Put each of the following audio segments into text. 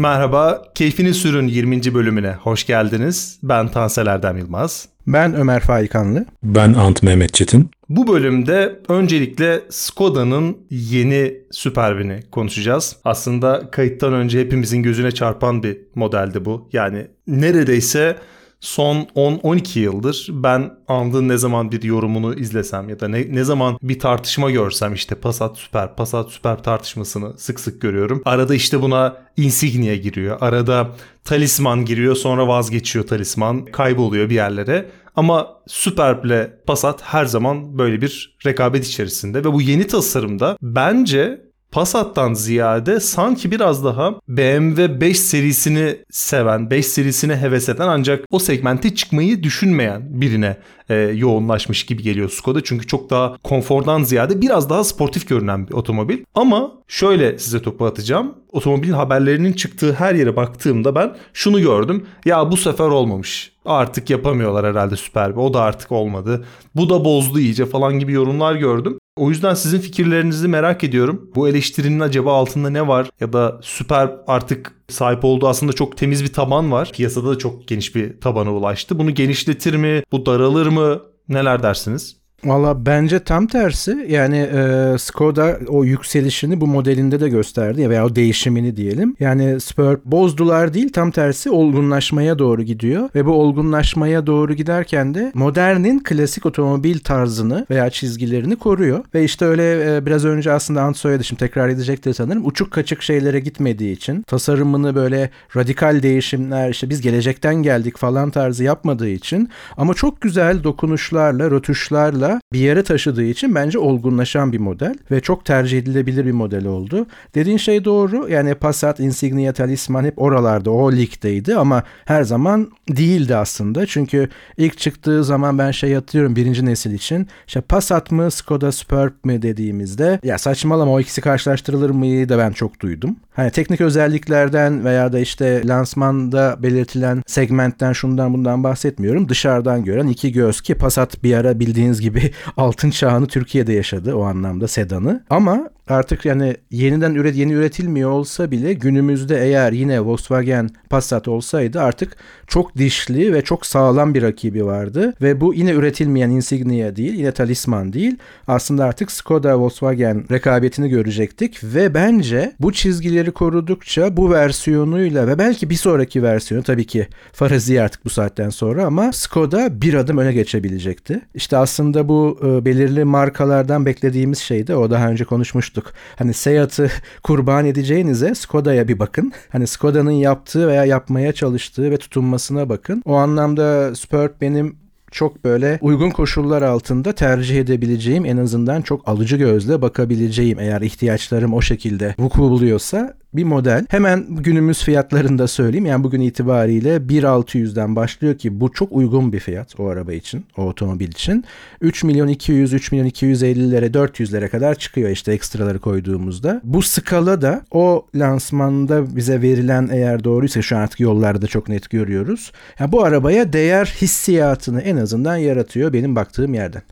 Merhaba, Keyfini Sürün 20. bölümüne hoş geldiniz. Ben Tansel Erdem Yılmaz. Ben Ömer Faikanlı. Ben Ant Mehmet Çetin. Bu bölümde öncelikle Skoda'nın yeni Superb'ini konuşacağız. Aslında kayıttan önce hepimizin gözüne çarpan bir modeldi bu. Yani neredeyse son 10-12 yıldır ben andığın ne zaman bir yorumunu izlesem ya da ne, ne zaman bir tartışma görsem işte Passat Super, Passat Super tartışmasını sık sık görüyorum. Arada işte buna Insignia giriyor. Arada Talisman giriyor sonra vazgeçiyor Talisman. Kayboluyor bir yerlere. Ama Superb'le Passat her zaman böyle bir rekabet içerisinde ve bu yeni tasarımda bence Passat'tan ziyade sanki biraz daha BMW 5 serisini seven, 5 serisine heves eden ancak o segmente çıkmayı düşünmeyen birine e, yoğunlaşmış gibi geliyor Skoda. Çünkü çok daha konfordan ziyade biraz daha sportif görünen bir otomobil. Ama şöyle size topu atacağım. Otomobilin haberlerinin çıktığı her yere baktığımda ben şunu gördüm. Ya bu sefer olmamış. Artık yapamıyorlar herhalde Superb. O da artık olmadı. Bu da bozdu iyice falan gibi yorumlar gördüm. O yüzden sizin fikirlerinizi merak ediyorum. Bu eleştirinin acaba altında ne var? Ya da Süper artık sahip olduğu aslında çok temiz bir taban var. Piyasada da çok geniş bir tabana ulaştı. Bunu genişletir mi? Bu daralır mı? Neler dersiniz? Valla bence tam tersi. Yani e, Skoda o yükselişini bu modelinde de gösterdi veya o değişimini diyelim. Yani Spur bozdular değil tam tersi olgunlaşmaya doğru gidiyor. Ve bu olgunlaşmaya doğru giderken de modernin klasik otomobil tarzını veya çizgilerini koruyor. Ve işte öyle e, biraz önce aslında Ant söyledi şimdi tekrar edecektir sanırım. Uçuk kaçık şeylere gitmediği için tasarımını böyle radikal değişimler işte biz gelecekten geldik falan tarzı yapmadığı için ama çok güzel dokunuşlarla, rötuşlarla bir yere taşıdığı için bence olgunlaşan bir model ve çok tercih edilebilir bir model oldu. Dediğin şey doğru. Yani Passat, Insignia, Talisman hep oralarda o ligdeydi ama her zaman değildi aslında. Çünkü ilk çıktığı zaman ben şey hatırlıyorum birinci nesil için. İşte Passat mı Skoda Superb mi dediğimizde ya saçmalama o ikisi karşılaştırılır mı da ben çok duydum. Hani teknik özelliklerden veya da işte lansmanda belirtilen segmentten şundan bundan bahsetmiyorum. Dışarıdan gören iki göz ki Passat bir ara bildiğiniz gibi altın çağını Türkiye'de yaşadı o anlamda sedanı. Ama artık yani yeniden üret yeni üretilmiyor olsa bile günümüzde eğer yine Volkswagen Passat olsaydı artık çok dişli ve çok sağlam bir rakibi vardı ve bu yine üretilmeyen Insignia değil, yine Talisman değil. Aslında artık Skoda Volkswagen rekabetini görecektik ve bence bu çizgileri korudukça bu versiyonuyla ve belki bir sonraki versiyonu tabii ki farazi artık bu saatten sonra ama Skoda bir adım öne geçebilecekti. İşte aslında bu e, belirli markalardan beklediğimiz şeydi. O daha önce konuşmuştuk konuştuk. Hani Seat'ı kurban edeceğinize Skoda'ya bir bakın. Hani Skoda'nın yaptığı veya yapmaya çalıştığı ve tutunmasına bakın. O anlamda Superb benim çok böyle uygun koşullar altında tercih edebileceğim en azından çok alıcı gözle bakabileceğim eğer ihtiyaçlarım o şekilde vuku buluyorsa bir model. Hemen günümüz fiyatlarını da söyleyeyim. Yani bugün itibariyle 1.600'den başlıyor ki bu çok uygun bir fiyat o araba için, o otomobil için. 3 milyon 200, 3 milyon 250'lere, 400'lere kadar çıkıyor işte ekstraları koyduğumuzda. Bu skala da o lansmanda bize verilen eğer doğruysa şu an artık yollarda çok net görüyoruz. Yani bu arabaya değer hissiyatını en azından yaratıyor benim baktığım yerden.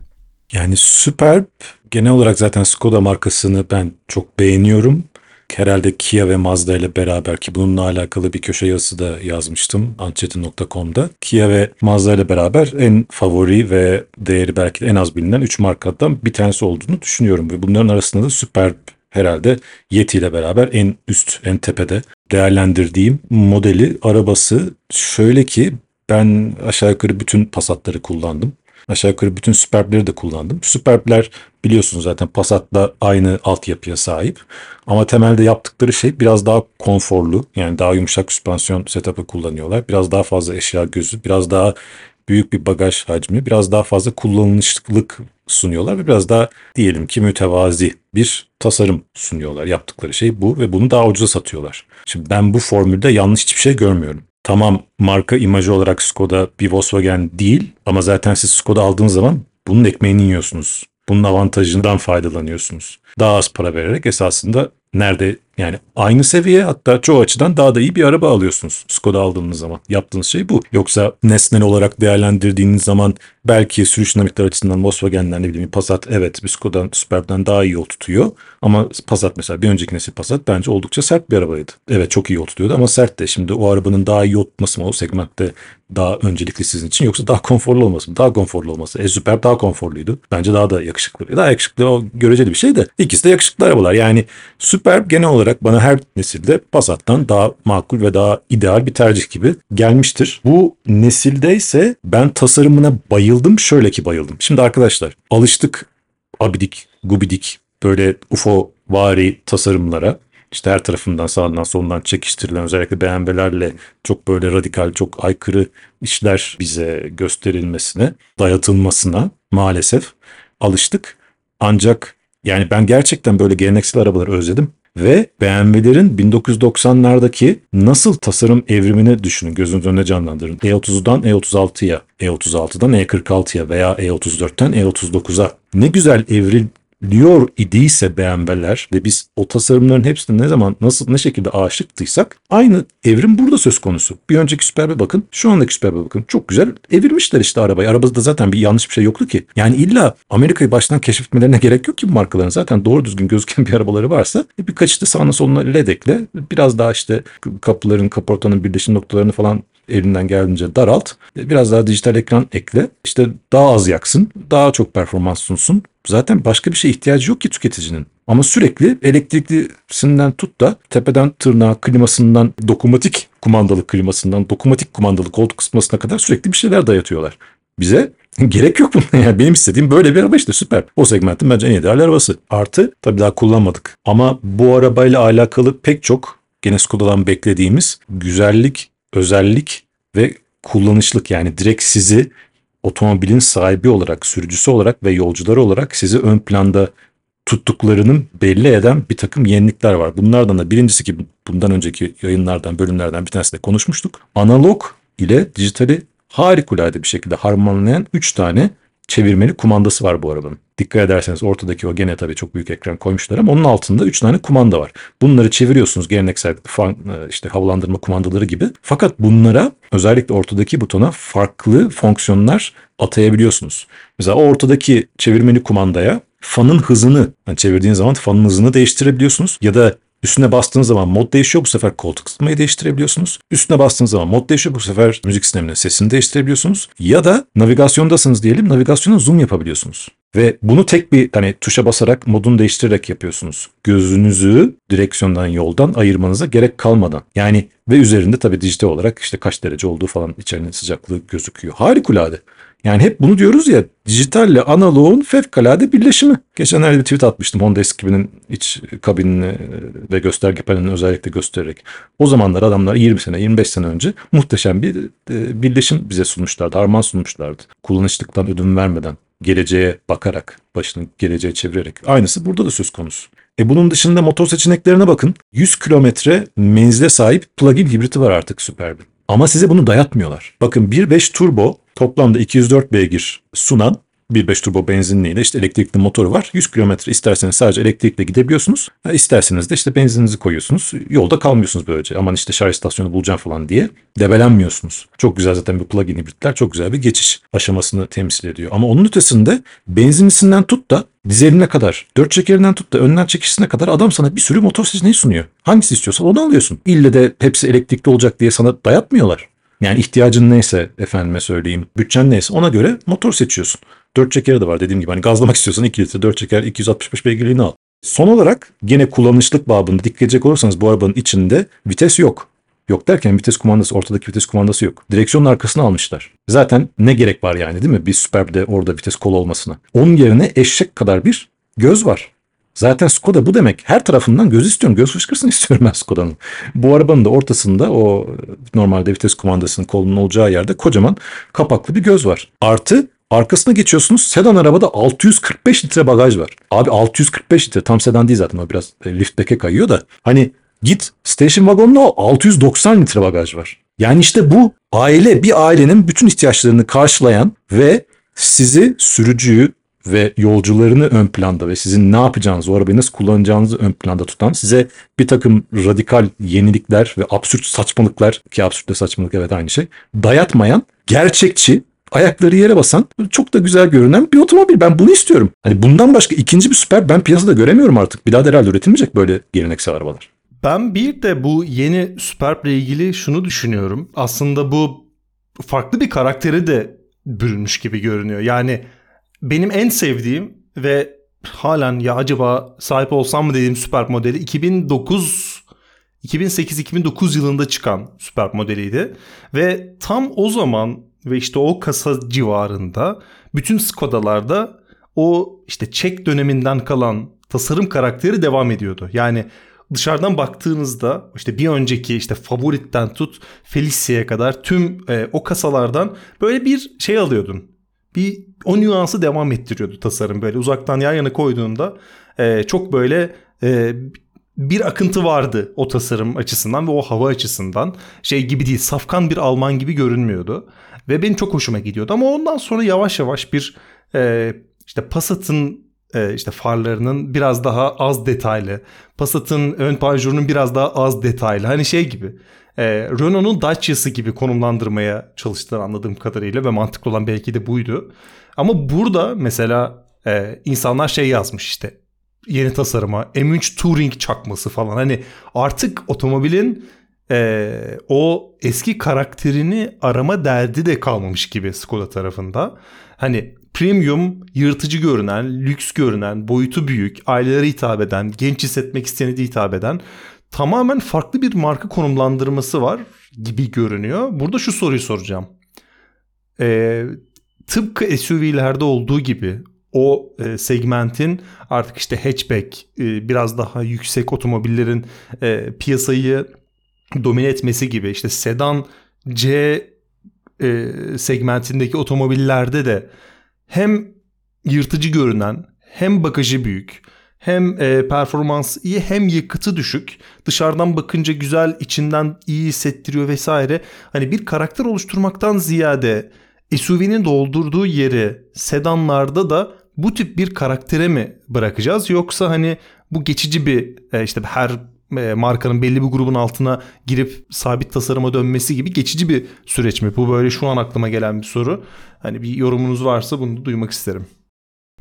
Yani Superb genel olarak zaten Skoda markasını ben çok beğeniyorum herhalde Kia ve Mazda ile beraber ki bununla alakalı bir köşe yazısı da yazmıştım antçetin.com'da. Kia ve Mazda ile beraber en favori ve değeri belki de en az bilinen 3 markadan bir tanesi olduğunu düşünüyorum. Ve bunların arasında da Superb herhalde Yeti ile beraber en üst, en tepede değerlendirdiğim modeli, arabası şöyle ki ben aşağı yukarı bütün Passat'ları kullandım. Aşağı yukarı bütün Superb'leri de kullandım. Superb'ler biliyorsunuz zaten Passat'la aynı altyapıya sahip. Ama temelde yaptıkları şey biraz daha konforlu. Yani daha yumuşak süspansiyon setup'ı kullanıyorlar. Biraz daha fazla eşya gözü, biraz daha büyük bir bagaj hacmi, biraz daha fazla kullanışlık sunuyorlar ve biraz daha diyelim ki mütevazi bir tasarım sunuyorlar. Yaptıkları şey bu ve bunu daha ucuza satıyorlar. Şimdi ben bu formülde yanlış hiçbir şey görmüyorum. Tamam marka imajı olarak Skoda bir Volkswagen değil ama zaten siz Skoda aldığınız zaman bunun ekmeğini yiyorsunuz. Bunun avantajından faydalanıyorsunuz. Daha az para vererek esasında Nerede yani aynı seviye hatta çoğu açıdan daha da iyi bir araba alıyorsunuz Skoda aldığınız zaman. Yaptığınız şey bu. Yoksa nesnel olarak değerlendirdiğiniz zaman belki sürüş dinamikleri açısından Volkswagen'den ne bileyim Passat evet bir Skoda Superb'den daha iyi yol tutuyor. Ama Passat mesela bir önceki nesil Passat bence oldukça sert bir arabaydı. Evet çok iyi yol tutuyordu ama sert de. Şimdi o arabanın daha iyi yol tutması mı o segmentte daha öncelikli sizin için yoksa daha konforlu olması mı? Daha konforlu olması. E Superb daha konforluydu. Bence daha da yakışıklı. Daha yakışıklı o göreceli bir şey de. İkisi de yakışıklı arabalar. Yani Superb genel olarak bana her nesilde Passat'tan daha makul ve daha ideal bir tercih gibi gelmiştir. Bu nesilde ise ben tasarımına bayıldım. Şöyle ki bayıldım. Şimdi arkadaşlar alıştık abidik, gubidik böyle UFO vari tasarımlara. İşte her tarafından sağından solundan çekiştirilen özellikle BMW'lerle çok böyle radikal, çok aykırı işler bize gösterilmesine, dayatılmasına maalesef alıştık. Ancak yani ben gerçekten böyle geleneksel arabaları özledim. Ve BMW'lerin 1990'lardaki nasıl tasarım evrimini düşünün. Gözünüz önüne canlandırın. E30'dan E36'ya, E36'dan E46'ya veya E34'ten E39'a ne güzel evriliyor idiyse BMW'ler ve biz o tasarımların hepsine ne zaman nasıl ne şekilde aşıktıysak aynı evrim burada söz konusu. Bir önceki Superb'e bakın, şu andaki Superb'e bakın. Çok güzel evirmişler işte arabayı. Arabada zaten bir yanlış bir şey yoktu ki. Yani illa Amerika'yı baştan keşfetmelerine gerek yok ki bu markaların. Zaten doğru düzgün gözüken bir arabaları varsa e, birkaç işte sağına soluna led ekle. Biraz daha işte kapıların, kaportanın birleşim noktalarını falan elinden geldiğince daralt. E, Biraz daha dijital ekran ekle. İşte daha az yaksın. Daha çok performans sunsun. Zaten başka bir şeye ihtiyacı yok ki tüketicinin. Ama sürekli elektriklisinden tut da tepeden tırnağa klimasından dokunmatik kumandalı klimasından dokunmatik kumandalı koltuk ısıtmasına kadar sürekli bir şeyler dayatıyorlar. Bize gerek yok buna yani benim istediğim böyle bir araba işte süper. O segmentin bence en ideal arabası. Artı tabii daha kullanmadık. Ama bu arabayla alakalı pek çok gene Skoda'dan beklediğimiz güzellik, özellik ve kullanışlık yani direkt sizi otomobilin sahibi olarak, sürücüsü olarak ve yolcuları olarak sizi ön planda tuttuklarının belli eden bir takım yenilikler var. Bunlardan da birincisi ki bundan önceki yayınlardan, bölümlerden bir tanesinde konuşmuştuk. Analog ile dijitali harikulade bir şekilde harmanlayan 3 tane çevirmeli kumandası var bu arabanın. Dikkat ederseniz ortadaki o gene tabii çok büyük ekran koymuşlar ama onun altında 3 tane kumanda var. Bunları çeviriyorsunuz geleneksel fan, işte havalandırma kumandaları gibi. Fakat bunlara özellikle ortadaki butona farklı fonksiyonlar atayabiliyorsunuz. Mesela o ortadaki çevirmeli kumandaya fanın hızını yani çevirdiğiniz zaman fanın hızını değiştirebiliyorsunuz ya da Üstüne bastığınız zaman mod değişiyor. Bu sefer koltuk ısıtmayı değiştirebiliyorsunuz. Üstüne bastığınız zaman mod değişiyor. Bu sefer müzik sisteminin sesini değiştirebiliyorsunuz. Ya da navigasyondasınız diyelim. Navigasyona zoom yapabiliyorsunuz. Ve bunu tek bir hani tuşa basarak modunu değiştirerek yapıyorsunuz. Gözünüzü direksiyondan yoldan ayırmanıza gerek kalmadan. Yani ve üzerinde tabii dijital olarak işte kaç derece olduğu falan içerinin sıcaklığı gözüküyor. Harikulade. Yani hep bunu diyoruz ya dijitalle analoğun fevkalade birleşimi. Geçenlerde bir tweet atmıştım Honda S2000'in iç kabinini ve gösterge panelini özellikle göstererek. O zamanlar adamlar 20 sene 25 sene önce muhteşem bir e, birleşim bize sunmuşlardı. Armağan sunmuşlardı. Kullanışlıktan ödün vermeden geleceğe bakarak, başını geleceğe çevirerek. Aynısı burada da söz konusu. E bunun dışında motor seçeneklerine bakın. 100 kilometre menzile sahip plug-in hibriti var artık Superb'in. Ama size bunu dayatmıyorlar. Bakın 1.5 turbo toplamda 204 beygir sunan 1.5 turbo benzinliyle işte elektrikli motoru var. 100 kilometre isterseniz sadece elektrikle gidebiliyorsunuz. İsterseniz de işte benzininizi koyuyorsunuz. Yolda kalmıyorsunuz böylece. Aman işte şarj istasyonu bulacağım falan diye debelenmiyorsunuz. Çok güzel zaten bu plug-in hibritler çok güzel bir geçiş aşamasını temsil ediyor. Ama onun ötesinde benzinlisinden tut da dizeline kadar, dört çekerinden tut da önden çekişine kadar adam sana bir sürü motor seçeneği sunuyor. Hangisi istiyorsan onu alıyorsun. İlle de hepsi elektrikli olacak diye sana dayatmıyorlar. Yani ihtiyacın neyse efendime söyleyeyim, bütçen neyse ona göre motor seçiyorsun. 4 çekeri de var dediğim gibi. Hani gazlamak istiyorsan 2 litre 4 çeker 265 beygirliğini al. Son olarak gene kullanışlık babında dikkat edecek olursanız bu arabanın içinde vites yok. Yok derken vites kumandası, ortadaki vites kumandası yok. Direksiyonun arkasına almışlar. Zaten ne gerek var yani değil mi? Bir Superb'de orada vites kolu olmasına. Onun yerine eşek kadar bir göz var. Zaten Skoda bu demek. Her tarafından göz istiyorum. Göz fışkırsın istiyorum ben Skoda'nın. Bu arabanın da ortasında o normalde vites kumandasının kolunun olacağı yerde kocaman kapaklı bir göz var. Artı Arkasına geçiyorsunuz sedan arabada 645 litre bagaj var. Abi 645 litre tam sedan değil zaten o biraz e, liftback'e kayıyor da. Hani git station wagon'da o 690 litre bagaj var. Yani işte bu aile bir ailenin bütün ihtiyaçlarını karşılayan ve sizi sürücüyü ve yolcularını ön planda ve sizin ne yapacağınızı, o arabayı nasıl kullanacağınızı ön planda tutan, size bir takım radikal yenilikler ve absürt saçmalıklar ki absürt de saçmalık evet aynı şey, dayatmayan, gerçekçi, ayakları yere basan, çok da güzel görünen bir otomobil. Ben bunu istiyorum. Hani bundan başka ikinci bir süper ben piyasada göremiyorum artık. Bir daha da herhalde üretilmeyecek böyle geleneksel arabalar. Ben bir de bu yeni Superb ile ilgili şunu düşünüyorum. Aslında bu farklı bir karakteri de bürünmüş gibi görünüyor. Yani benim en sevdiğim ve halen ya acaba sahip olsam mı dediğim Superb modeli 2009 2008-2009 yılında çıkan Superb modeliydi. Ve tam o zaman ve işte o kasa civarında bütün Skoda'larda o işte Çek döneminden kalan tasarım karakteri devam ediyordu. Yani dışarıdan baktığınızda işte bir önceki işte Favorit'ten tut Felicia'ya kadar tüm e, o kasalardan böyle bir şey alıyordun. Bir o nüansı devam ettiriyordu tasarım böyle uzaktan yan yana koyduğunda e, çok böyle e, bir akıntı vardı o tasarım açısından ve o hava açısından. Şey gibi değil safkan bir Alman gibi görünmüyordu. Ve benim çok hoşuma gidiyordu ama ondan sonra yavaş yavaş bir e, işte Passat'ın e, işte farlarının biraz daha az detaylı. Passat'ın ön panjurunun biraz daha az detaylı. Hani şey gibi. E, Renault'un Dacia'sı gibi konumlandırmaya çalıştılar anladığım kadarıyla ve mantıklı olan belki de buydu. Ama burada mesela e, insanlar şey yazmış işte yeni tasarıma M3 Touring çakması falan. Hani artık otomobilin e, o eski karakterini arama derdi de kalmamış gibi Skoda tarafında. Hani premium, yırtıcı görünen, lüks görünen, boyutu büyük, ailelere hitap eden, genç hissetmek isteyeni de hitap eden tamamen farklı bir marka konumlandırması var gibi görünüyor. Burada şu soruyu soracağım. Ee, tıpkı SUV'lerde olduğu gibi o e, segmentin artık işte hatchback e, biraz daha yüksek otomobillerin e, piyasayı domine etmesi gibi işte sedan C e, segmentindeki otomobillerde de hem yırtıcı görünen hem bagajı büyük hem e, performans iyi hem yakıtı düşük. Dışarıdan bakınca güzel, içinden iyi hissettiriyor vesaire. Hani bir karakter oluşturmaktan ziyade SUV'nin doldurduğu yeri sedanlarda da bu tip bir karaktere mi bırakacağız yoksa hani bu geçici bir e, işte her e, markanın belli bir grubun altına girip sabit tasarıma dönmesi gibi geçici bir süreç mi? Bu böyle şu an aklıma gelen bir soru. Hani bir yorumunuz varsa bunu duymak isterim.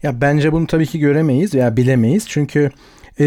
Ya bence bunu tabii ki göremeyiz veya bilemeyiz. Çünkü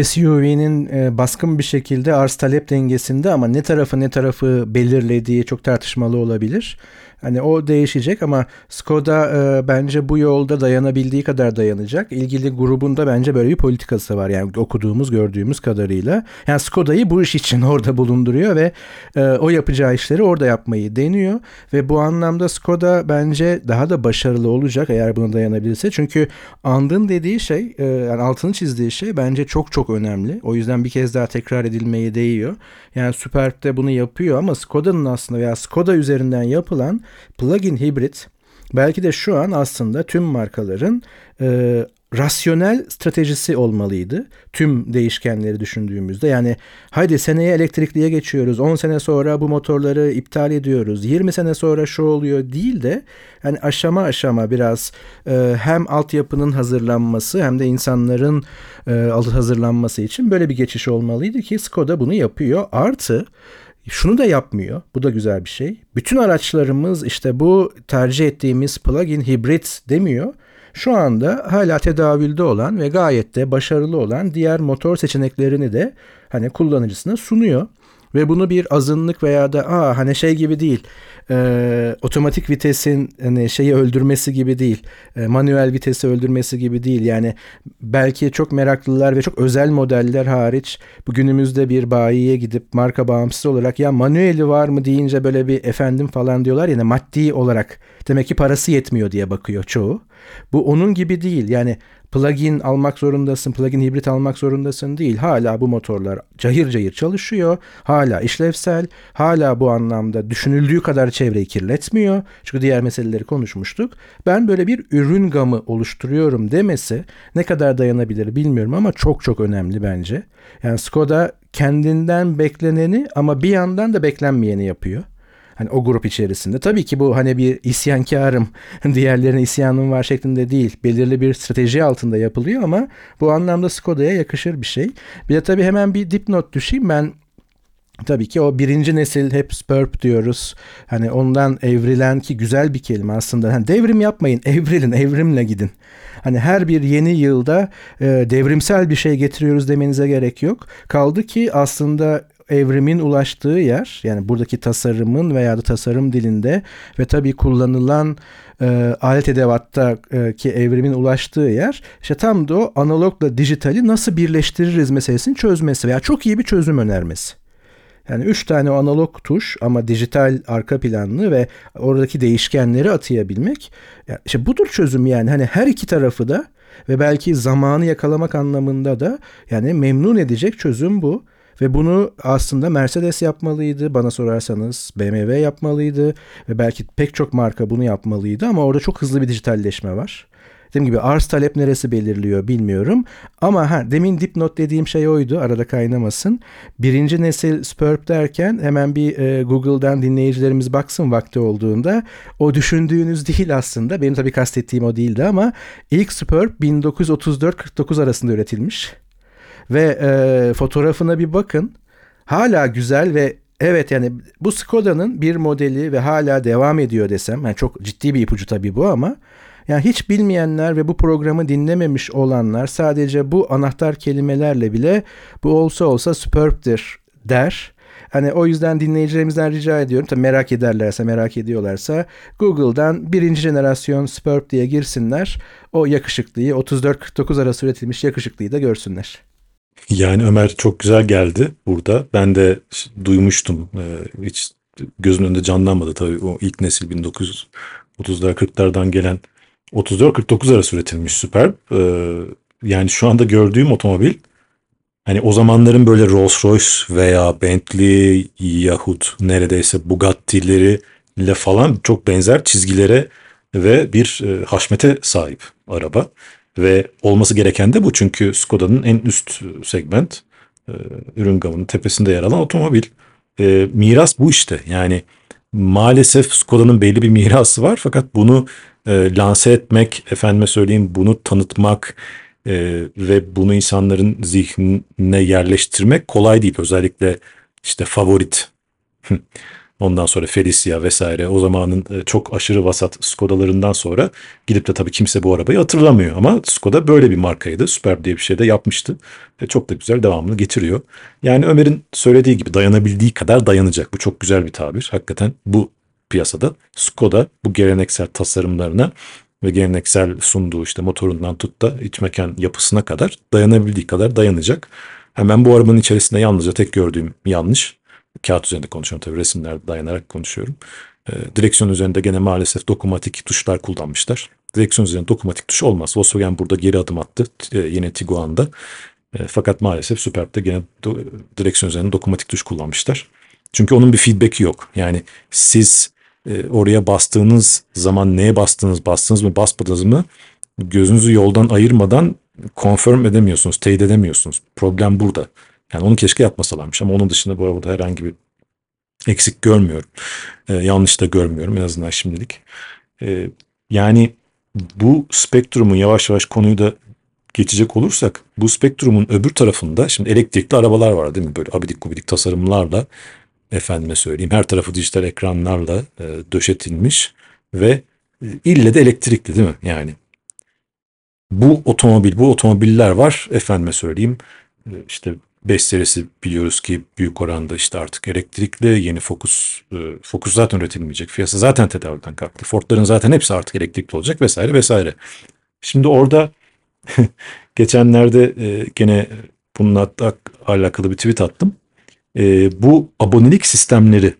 SUV'nin e, baskın bir şekilde arz talep dengesinde ama ne tarafı ne tarafı belirlediği çok tartışmalı olabilir. Hani o değişecek ama Skoda e, bence bu yolda dayanabildiği kadar dayanacak. İlgili grubunda bence böyle bir politikası var. Yani okuduğumuz, gördüğümüz kadarıyla. Yani Skoda'yı bu iş için orada bulunduruyor ve e, o yapacağı işleri orada yapmayı deniyor. Ve bu anlamda Skoda bence daha da başarılı olacak eğer buna dayanabilirse. Çünkü andın dediği şey, e, yani altını çizdiği şey bence çok çok önemli. O yüzden bir kez daha tekrar edilmeye değiyor. Yani Superb de bunu yapıyor ama Skoda'nın aslında veya Skoda üzerinden yapılan plug-in hibrit belki de şu an aslında tüm markaların e, rasyonel stratejisi olmalıydı. Tüm değişkenleri düşündüğümüzde yani haydi seneye elektrikliye geçiyoruz. 10 sene sonra bu motorları iptal ediyoruz. 20 sene sonra şu oluyor değil de yani aşama aşama biraz e, hem altyapının hazırlanması hem de insanların e, hazırlanması için böyle bir geçiş olmalıydı ki Skoda bunu yapıyor. Artı şunu da yapmıyor. Bu da güzel bir şey. Bütün araçlarımız işte bu tercih ettiğimiz plug-in hibrit demiyor. Şu anda hala tedavülde olan ve gayet de başarılı olan diğer motor seçeneklerini de hani kullanıcısına sunuyor. Ve bunu bir azınlık veya da aa hani şey gibi değil e, otomatik vitesin hani şeyi öldürmesi gibi değil. E, manuel vitesi öldürmesi gibi değil. Yani belki çok meraklılar ve çok özel modeller hariç bugünümüzde bir bayiye gidip marka bağımsız olarak ya manueli var mı? deyince böyle bir efendim? falan diyorlar yani maddi olarak. Demek ki parası yetmiyor diye bakıyor çoğu. Bu onun gibi değil yani plugin almak zorundasın, plugin hibrit almak zorundasın değil. Hala bu motorlar cayır cayır çalışıyor. Hala işlevsel. Hala bu anlamda düşünüldüğü kadar çevreyi kirletmiyor. Çünkü diğer meseleleri konuşmuştuk. Ben böyle bir ürün gamı oluşturuyorum demesi ne kadar dayanabilir bilmiyorum ama çok çok önemli bence. Yani Skoda kendinden bekleneni ama bir yandan da beklenmeyeni yapıyor. Hani o grup içerisinde. Tabii ki bu hani bir isyankarım, diğerlerine isyanım var şeklinde değil. Belirli bir strateji altında yapılıyor ama bu anlamda Skoda'ya yakışır bir şey. Bir de tabii hemen bir dipnot düşeyim. Ben Tabii ki o birinci nesil hep spurp diyoruz. Hani ondan evrilen ki güzel bir kelime aslında. Hani devrim yapmayın, evrilin, evrimle gidin. Hani her bir yeni yılda e, devrimsel bir şey getiriyoruz demenize gerek yok. Kaldı ki aslında evrimin ulaştığı yer yani buradaki tasarımın veya da tasarım dilinde ve tabii kullanılan e, alet edevatta e, evrimin ulaştığı yer işte tam da o analogla dijitali nasıl birleştiririz meselesini çözmesi veya çok iyi bir çözüm önermesi. Yani 3 tane analog tuş ama dijital arka planlı ve oradaki değişkenleri atayabilmek. Yani işte budur çözüm yani. Hani her iki tarafı da ve belki zamanı yakalamak anlamında da yani memnun edecek çözüm bu. Ve bunu aslında Mercedes yapmalıydı bana sorarsanız. BMW yapmalıydı ve belki pek çok marka bunu yapmalıydı ama orada çok hızlı bir dijitalleşme var. Dediğim gibi arz talep neresi belirliyor bilmiyorum. Ama ha, demin dipnot dediğim şey oydu arada kaynamasın. Birinci nesil Spurp derken hemen bir e, Google'dan dinleyicilerimiz baksın vakti olduğunda. O düşündüğünüz değil aslında. Benim tabii kastettiğim o değildi ama ilk Spurp 1934-49 arasında üretilmiş. Ve e, fotoğrafına bir bakın. Hala güzel ve evet yani bu Skoda'nın bir modeli ve hala devam ediyor desem. Yani çok ciddi bir ipucu tabii bu ama yani hiç bilmeyenler ve bu programı dinlememiş olanlar sadece bu anahtar kelimelerle bile bu olsa olsa superb'tir der. Hani o yüzden dinleyicilerimizden rica ediyorum. Tabii merak ederlerse, merak ediyorlarsa Google'dan birinci jenerasyon Superb diye girsinler. O yakışıklıyı, 34-49 arası üretilmiş yakışıklıyı da görsünler. Yani Ömer çok güzel geldi burada. Ben de duymuştum. Ee, hiç gözümün önünde canlanmadı tabii o ilk nesil 1930'lar 40'lardan gelen 34-49 arası üretilmiş Superb. Ee, yani şu anda gördüğüm otomobil hani o zamanların böyle Rolls Royce veya Bentley yahut neredeyse Bugatti'leri ile falan çok benzer çizgilere ve bir e, haşmete sahip araba. Ve olması gereken de bu. Çünkü Skoda'nın en üst segment e, ürün gamının tepesinde yer alan otomobil. E, miras bu işte. Yani maalesef Skoda'nın belli bir mirası var. Fakat bunu e, lanse etmek, efendime söyleyeyim bunu tanıtmak e, ve bunu insanların zihnine yerleştirmek kolay değil. Özellikle işte favorit Ondan sonra Felicia vesaire o zamanın e, çok aşırı vasat Skoda'larından sonra gidip de tabii kimse bu arabayı hatırlamıyor. Ama Skoda böyle bir markaydı. Superb diye bir şey de yapmıştı. Ve çok da güzel devamını getiriyor. Yani Ömer'in söylediği gibi dayanabildiği kadar dayanacak. Bu çok güzel bir tabir. Hakikaten bu piyasada Skoda bu geleneksel tasarımlarına ve geleneksel sunduğu işte motorundan tut da iç mekan yapısına kadar dayanabildiği kadar dayanacak. Hemen bu arabanın içerisinde yalnızca tek gördüğüm yanlış kağıt üzerinde konuşuyorum tabii resimlerde dayanarak konuşuyorum. E, direksiyon üzerinde gene maalesef dokunmatik tuşlar kullanmışlar. Direksiyon üzerinde dokunmatik tuş olmaz. Volkswagen burada geri adım attı e, yine Tiguan'da. E, fakat maalesef Superb'de gene do, direksiyon üzerinde dokunmatik tuş kullanmışlar. Çünkü onun bir feedback'i yok. Yani siz e, oraya bastığınız zaman neye bastınız, bastınız mı, basmadınız mı gözünüzü yoldan ayırmadan confirm edemiyorsunuz, teyit edemiyorsunuz. Problem burada. Yani onu keşke yapmasalarmış ama onun dışında bu arada herhangi bir eksik görmüyorum. Ee, yanlış da görmüyorum en azından şimdilik. Ee, yani bu spektrumun yavaş yavaş konuyu da geçecek olursak bu spektrumun öbür tarafında şimdi elektrikli arabalar var değil mi? Böyle abidik gubidik tasarımlarla efendime söyleyeyim her tarafı dijital ekranlarla e, döşetilmiş ve e, ille de elektrikli değil mi? Yani bu otomobil, bu otomobiller var efendime söyleyeyim e, işte 5 serisi biliyoruz ki büyük oranda işte artık elektrikli yeni Focus e, Focus zaten üretilmeyecek. Fiyatı zaten tedavülden kalktı. Ford'ların zaten hepsi artık elektrikli olacak vesaire vesaire. Şimdi orada geçenlerde e, gene bununla alakalı bir tweet attım. E, bu abonelik sistemleri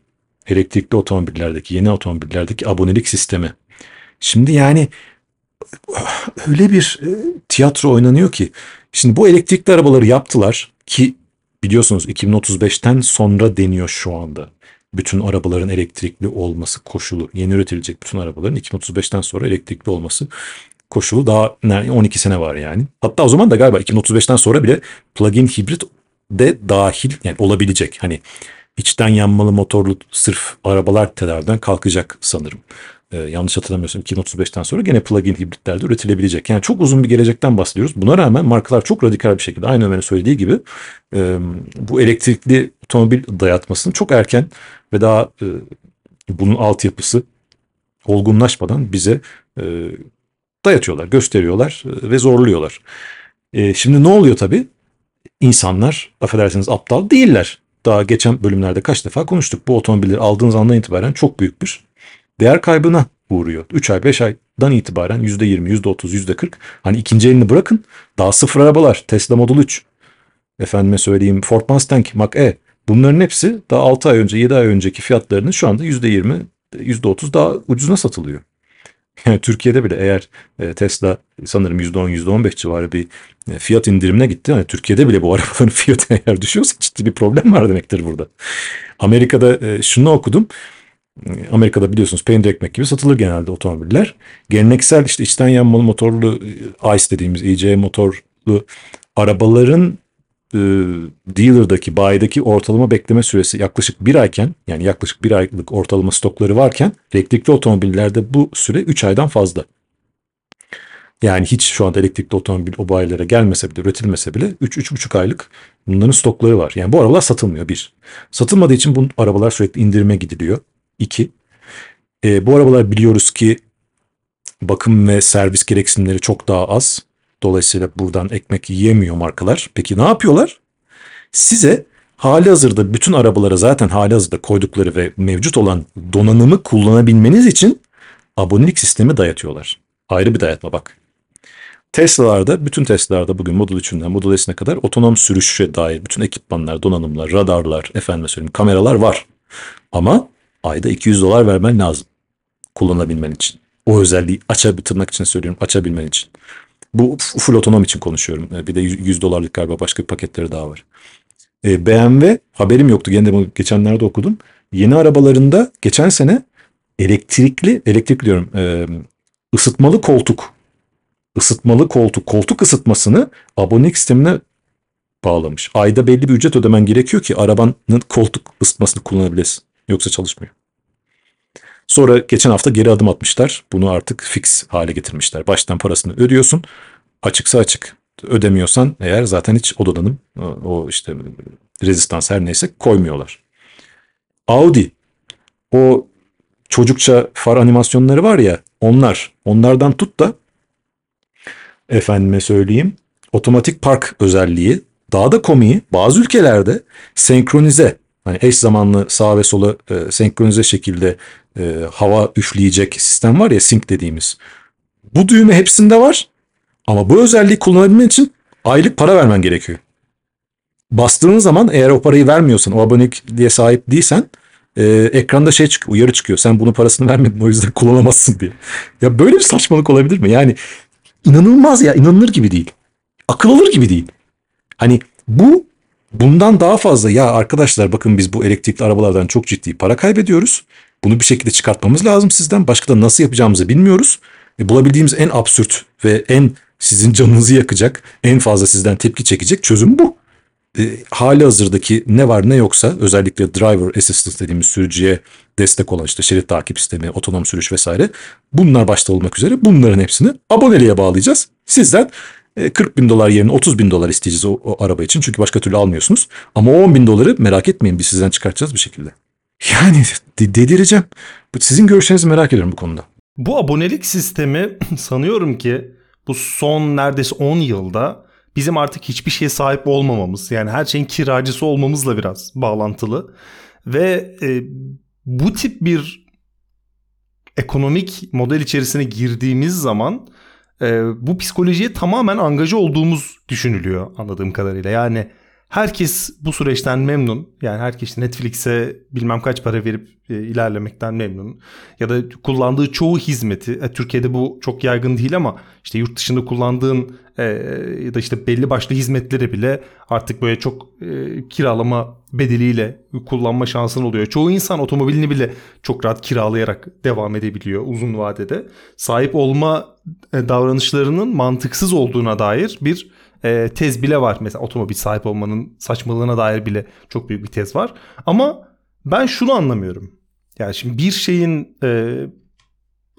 elektrikli otomobillerdeki yeni otomobillerdeki abonelik sistemi. Şimdi yani öyle bir tiyatro oynanıyor ki şimdi bu elektrikli arabaları yaptılar ki biliyorsunuz 2035'ten sonra deniyor şu anda. Bütün arabaların elektrikli olması koşulu. Yeni üretilecek bütün arabaların 2035'ten sonra elektrikli olması koşulu daha 12 sene var yani. Hatta o zaman da galiba 2035'ten sonra bile plug-in hibrit de dahil yani olabilecek. Hani içten yanmalı motorlu sırf arabalar tedaviden kalkacak sanırım. Ee, yanlış hatırlamıyorsam 2035'ten sonra gene plug-in hibritlerde üretilebilecek. Yani çok uzun bir gelecekten bahsediyoruz. Buna rağmen markalar çok radikal bir şekilde aynı Ömer'in söylediği gibi e, bu elektrikli otomobil dayatmasını çok erken ve daha e, bunun altyapısı olgunlaşmadan bize e, dayatıyorlar, gösteriyorlar e, ve zorluyorlar. E, şimdi ne oluyor tabii? İnsanlar affedersiniz aptal değiller. Daha geçen bölümlerde kaç defa konuştuk. Bu otomobilleri aldığınız andan itibaren çok büyük bir değer kaybına uğruyor. 3 ay 5 aydan itibaren %20, %30, %40 hani ikinci elini bırakın daha sıfır arabalar Tesla Model 3 efendime söyleyeyim Ford Mustang Mach-E bunların hepsi daha 6 ay önce 7 ay önceki fiyatlarının şu anda %20 %30 daha ucuzuna satılıyor. Yani Türkiye'de bile eğer e, Tesla sanırım %10 %15 civarı bir e, fiyat indirimine gitti. Yani Türkiye'de bile bu arabaların fiyatı eğer düşüyorsa ciddi bir problem var demektir burada. Amerika'da e, şunu okudum. Amerika'da biliyorsunuz peynir ekmek gibi satılır genelde otomobiller. Geleneksel işte içten yanmalı motorlu ICE dediğimiz EC motorlu arabaların e, dealer'daki, bayideki ortalama bekleme süresi yaklaşık bir ayken yani yaklaşık bir aylık ortalama stokları varken elektrikli otomobillerde bu süre 3 aydan fazla. Yani hiç şu anda elektrikli otomobil o bayilere gelmese bile, üretilmese bile 3-3,5 aylık bunların stokları var. Yani bu arabalar satılmıyor bir. Satılmadığı için bu arabalar sürekli indirime gidiliyor. İki, e, bu arabalar biliyoruz ki bakım ve servis gereksinimleri çok daha az. Dolayısıyla buradan ekmek yiyemiyor markalar. Peki ne yapıyorlar? Size hali hazırda bütün arabalara zaten hali hazırda koydukları ve mevcut olan donanımı kullanabilmeniz için abonelik sistemi dayatıyorlar. Ayrı bir dayatma bak. Tesla'larda, bütün Tesla'larda bugün Model 3'ünden Model S'ine kadar otonom sürüşe dair bütün ekipmanlar, donanımlar, radarlar, efendim söyleyeyim kameralar var. Ama ayda 200 dolar vermen lazım kullanabilmen için. O özelliği açabilmek tırnak için söylüyorum açabilmen için. Bu full otonom için konuşuyorum. Bir de 100 dolarlık galiba başka bir paketleri daha var. E, BMW haberim yoktu. Gene de geçenlerde okudum. Yeni arabalarında geçen sene elektrikli, elektrik diyorum e, ısıtmalı koltuk ısıtmalı koltuk, koltuk ısıtmasını abonelik sistemine bağlamış. Ayda belli bir ücret ödemen gerekiyor ki arabanın koltuk ısıtmasını kullanabilesin. Yoksa çalışmıyor. Sonra geçen hafta geri adım atmışlar. Bunu artık fix hale getirmişler. Baştan parasını ödüyorsun. Açıksa açık. Ödemiyorsan eğer zaten hiç o donanım, o işte rezistans her neyse koymuyorlar. Audi o çocukça far animasyonları var ya onlar onlardan tut da efendime söyleyeyim otomatik park özelliği daha da komiği bazı ülkelerde senkronize hani eş zamanlı sağ ve sola e, senkronize şekilde e, hava üfleyecek sistem var ya sync dediğimiz. Bu düğme hepsinde var ama bu özelliği kullanabilmen için aylık para vermen gerekiyor. Bastığın zaman eğer o parayı vermiyorsan, o abonelikliğe sahip değilsen e, ekranda şey çıkıyor, uyarı çıkıyor. Sen bunu parasını vermedin o yüzden kullanamazsın diye. Ya böyle bir saçmalık olabilir mi? Yani inanılmaz ya, inanılır gibi değil. Akıl alır gibi değil. Hani bu bundan daha fazla ya arkadaşlar bakın biz bu elektrikli arabalardan çok ciddi para kaybediyoruz. Bunu bir şekilde çıkartmamız lazım sizden. Başka da nasıl yapacağımızı bilmiyoruz. E, bulabildiğimiz en absürt ve en sizin canınızı yakacak, en fazla sizden tepki çekecek çözüm bu. E, hali hazırdaki ne var ne yoksa özellikle driver assistance dediğimiz sürücüye destek olan işte şerit takip sistemi, otonom sürüş vesaire bunlar başta olmak üzere bunların hepsini aboneliğe bağlayacağız. Sizden 40 bin dolar yerine 30 bin dolar isteyeceğiz o, o araba için. Çünkü başka türlü almıyorsunuz. Ama o 10 bin doları merak etmeyin biz sizden çıkartacağız bir şekilde. Yani de- delireceğim. Sizin görüşlerinizi merak ediyorum bu konuda. Bu abonelik sistemi sanıyorum ki bu son neredeyse 10 yılda bizim artık hiçbir şeye sahip olmamamız yani her şeyin kiracısı olmamızla biraz bağlantılı ve e, bu tip bir ekonomik model içerisine girdiğimiz zaman e, bu psikolojiye tamamen angaja olduğumuz düşünülüyor anladığım kadarıyla. Yani herkes bu süreçten memnun. Yani herkes Netflix'e bilmem kaç para verip e, ilerlemekten memnun. Ya da kullandığı çoğu hizmeti, e, Türkiye'de bu çok yaygın değil ama işte yurt dışında kullandığın e, ya da işte belli başlı hizmetleri bile artık böyle çok kiralama bedeliyle kullanma şansın oluyor. Çoğu insan otomobilini bile çok rahat kiralayarak devam edebiliyor uzun vadede. Sahip olma e, davranışlarının mantıksız olduğuna dair bir e, tez bile var. Mesela otomobil sahip olmanın saçmalığına dair bile çok büyük bir tez var. Ama ben şunu anlamıyorum. Yani şimdi bir şeyin e,